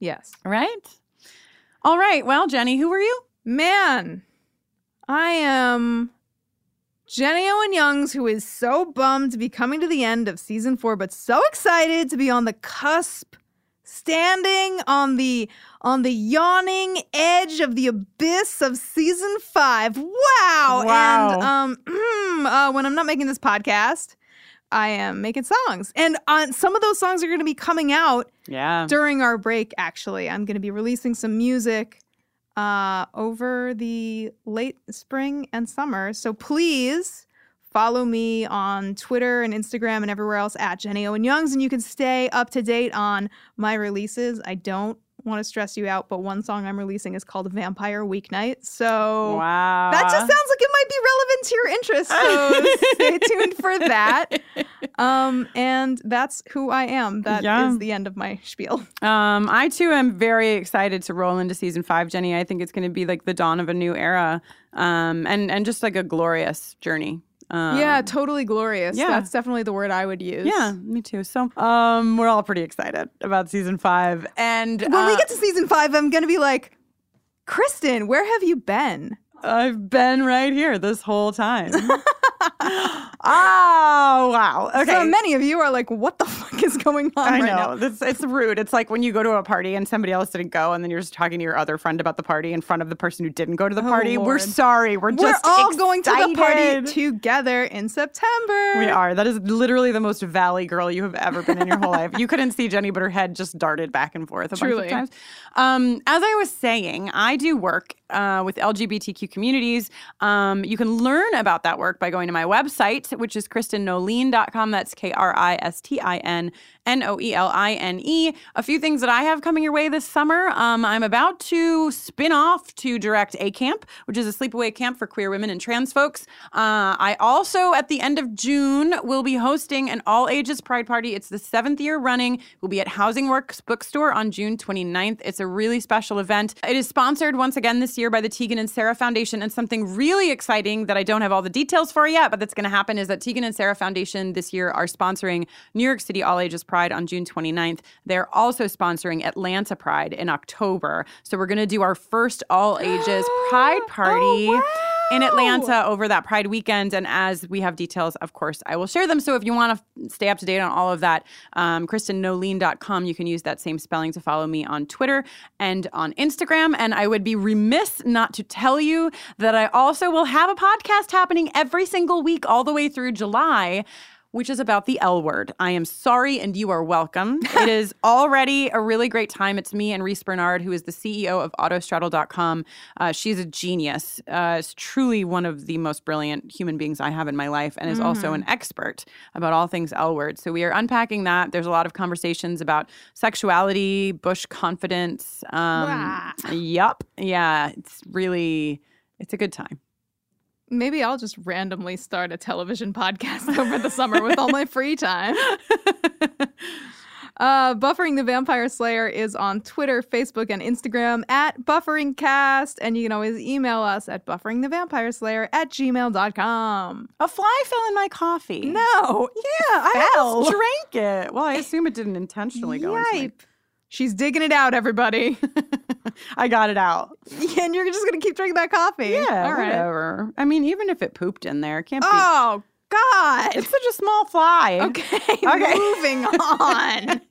yes. Right. All right. Well, Jenny, who are you? Man, I am Jenny Owen Youngs, who is so bummed to be coming to the end of season four, but so excited to be on the cusp, standing on the on the yawning edge of the abyss of season five. Wow! Wow. And um, [CLEARS THROAT] uh, when I'm not making this podcast. I am making songs, and uh, some of those songs are going to be coming out Yeah. during our break actually. I'm going to be releasing some music uh, over the late spring and summer. So please follow me on twitter and instagram and everywhere else at jenny owen youngs and you can stay up to date on my releases. I don't want to stress you out but one song i'm releasing is called vampire weeknight. So Wow. that just sounds like it might be relevant to your interests so [LAUGHS] stay tuned for that um, and that's who i am That is Yeah. the end of my [LAUGHS] spiel Um, I too am very excited to roll into season five, Jenny. I think it's going to be like the dawn of a new era, um, and and just like a glorious journey. Um, yeah, totally glorious. yeah. That's definitely the word I would use. yeah, me too. So, um, we're all pretty excited about season five, and When we uh, get to season five, I'm gonna be like, Kristin, where have you been? I've been right here this whole time. oh [LAUGHS] wow! Okay, So many of you are like, what the [LAUGHS] fuck is going on I right know. now? It's, it's rude. It's like when you go to a party and somebody else didn't go, and then you're just talking to your other friend about the party in front of the person who didn't go to the Oh, party. We're sorry. We're We're just all going to the party together in September. We are. That is literally the most valley girl you have ever been in your whole life. You couldn't see Jenny, but her head just darted back and forth a bunch Truly. of times. Um, as I was saying, I do work uh, with LGBTQ communities. Um, you can learn about that work by going to my website, which is kristinnoeline.com. That's K R I S T I N N O E L I N E. A few things that I have coming your way this summer. Um, I'm about to spin off to direct A Camp, which is a sleepaway camp for queer women and trans folks. Uh, I also, at the end of June, will be hosting an all ages pride party. It's the seventh year running. We'll be at Housing Works Bookstore on June 29th. It's a really special event. It is sponsored once again this year by the Tegan and Sara Foundation. And something really exciting that I don't have all the details for yet, but that's going to happen is that Tegan and Sara Foundation this year are sponsoring New York City All Ages Pride on June 29th. They're also sponsoring Atlanta Pride in October. So we're going to do our first all ages [GASPS] pride party. In Atlanta over that Pride weekend. And as we have details, of course, I will share them. So if you want to stay up to date on all of that, um, KristinNoeline.com, you can use that same spelling to follow me on Twitter and on Instagram. And I would be remiss not to tell you that I also will have a podcast happening every single week all the way through July which is about the L word. I am sorry and you are welcome. it is [LAUGHS] already a really great time. It's me and Riese Bernard, who is the CEO of Autostraddle.com. Uh, she's a genius. Uh, is truly one of the most brilliant human beings I have in my life and is also Mhm. an expert about all things L word. So we are unpacking that. There's a lot of conversations about sexuality, bush confidence. Um, yup. Yeah, it's really, it's a good time. Maybe I'll just randomly start a television podcast [LAUGHS] over the summer with all my [LAUGHS] free time. Uh, Buffering the Vampire Slayer is on Twitter, Facebook, and Instagram at BufferingCast. And you can always email us at bufferingthevampireslayer at gmail.com. A fly fell in my coffee. No. Yeah, I almost drank it. Well, I assume it didn't intentionally go Yipe. She's digging it out, everybody. [LAUGHS] I got it out. [LAUGHS] and you're just going to keep drinking that coffee. Yeah, All right. whatever. I mean, even if it pooped in there, it can't be. Oh, God. It's such a small fly. Okay, [LAUGHS] Okay. moving on. [LAUGHS]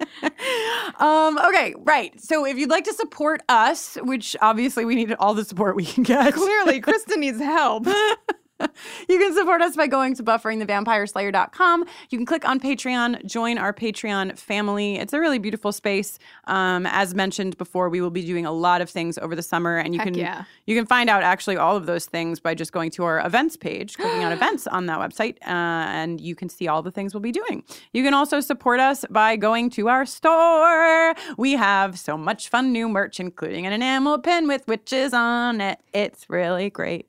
Um, okay, right. So if you'd like to support us, which obviously we need all the support we can get. Clearly, Kristin needs help. You can support us by going to bufferingthevampireslayer.com. You can click on Patreon, join our Patreon family. It's a really beautiful space. Um, as mentioned before, we will be doing a lot of things over the summer, and you Heck can yeah. you can find out actually all of those things by just going to our events page, clicking on [GASPS] events on that website, uh, and you can see all the things we'll be doing. You can also support us by going to our store. We have so much fun new merch, including an enamel pin with witches on it. It's really great.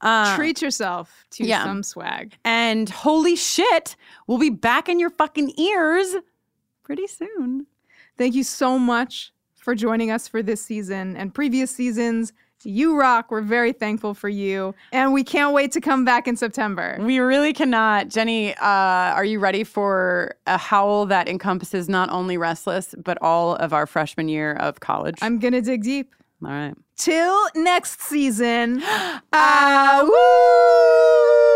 Uh, Treat yourself to yeah. some swag. and holy shit, we'll be back in your fucking ears pretty soon. Thank you so much for joining us for this season and previous seasons. You rock. We're very thankful for you. And we can't wait to come back in September. We really cannot. Jenny, uh, are you ready for a howl that encompasses not only Restless, but all of our freshman year of college? I'm going to dig deep. all right. Till next season. [GASPS] Ah, woo!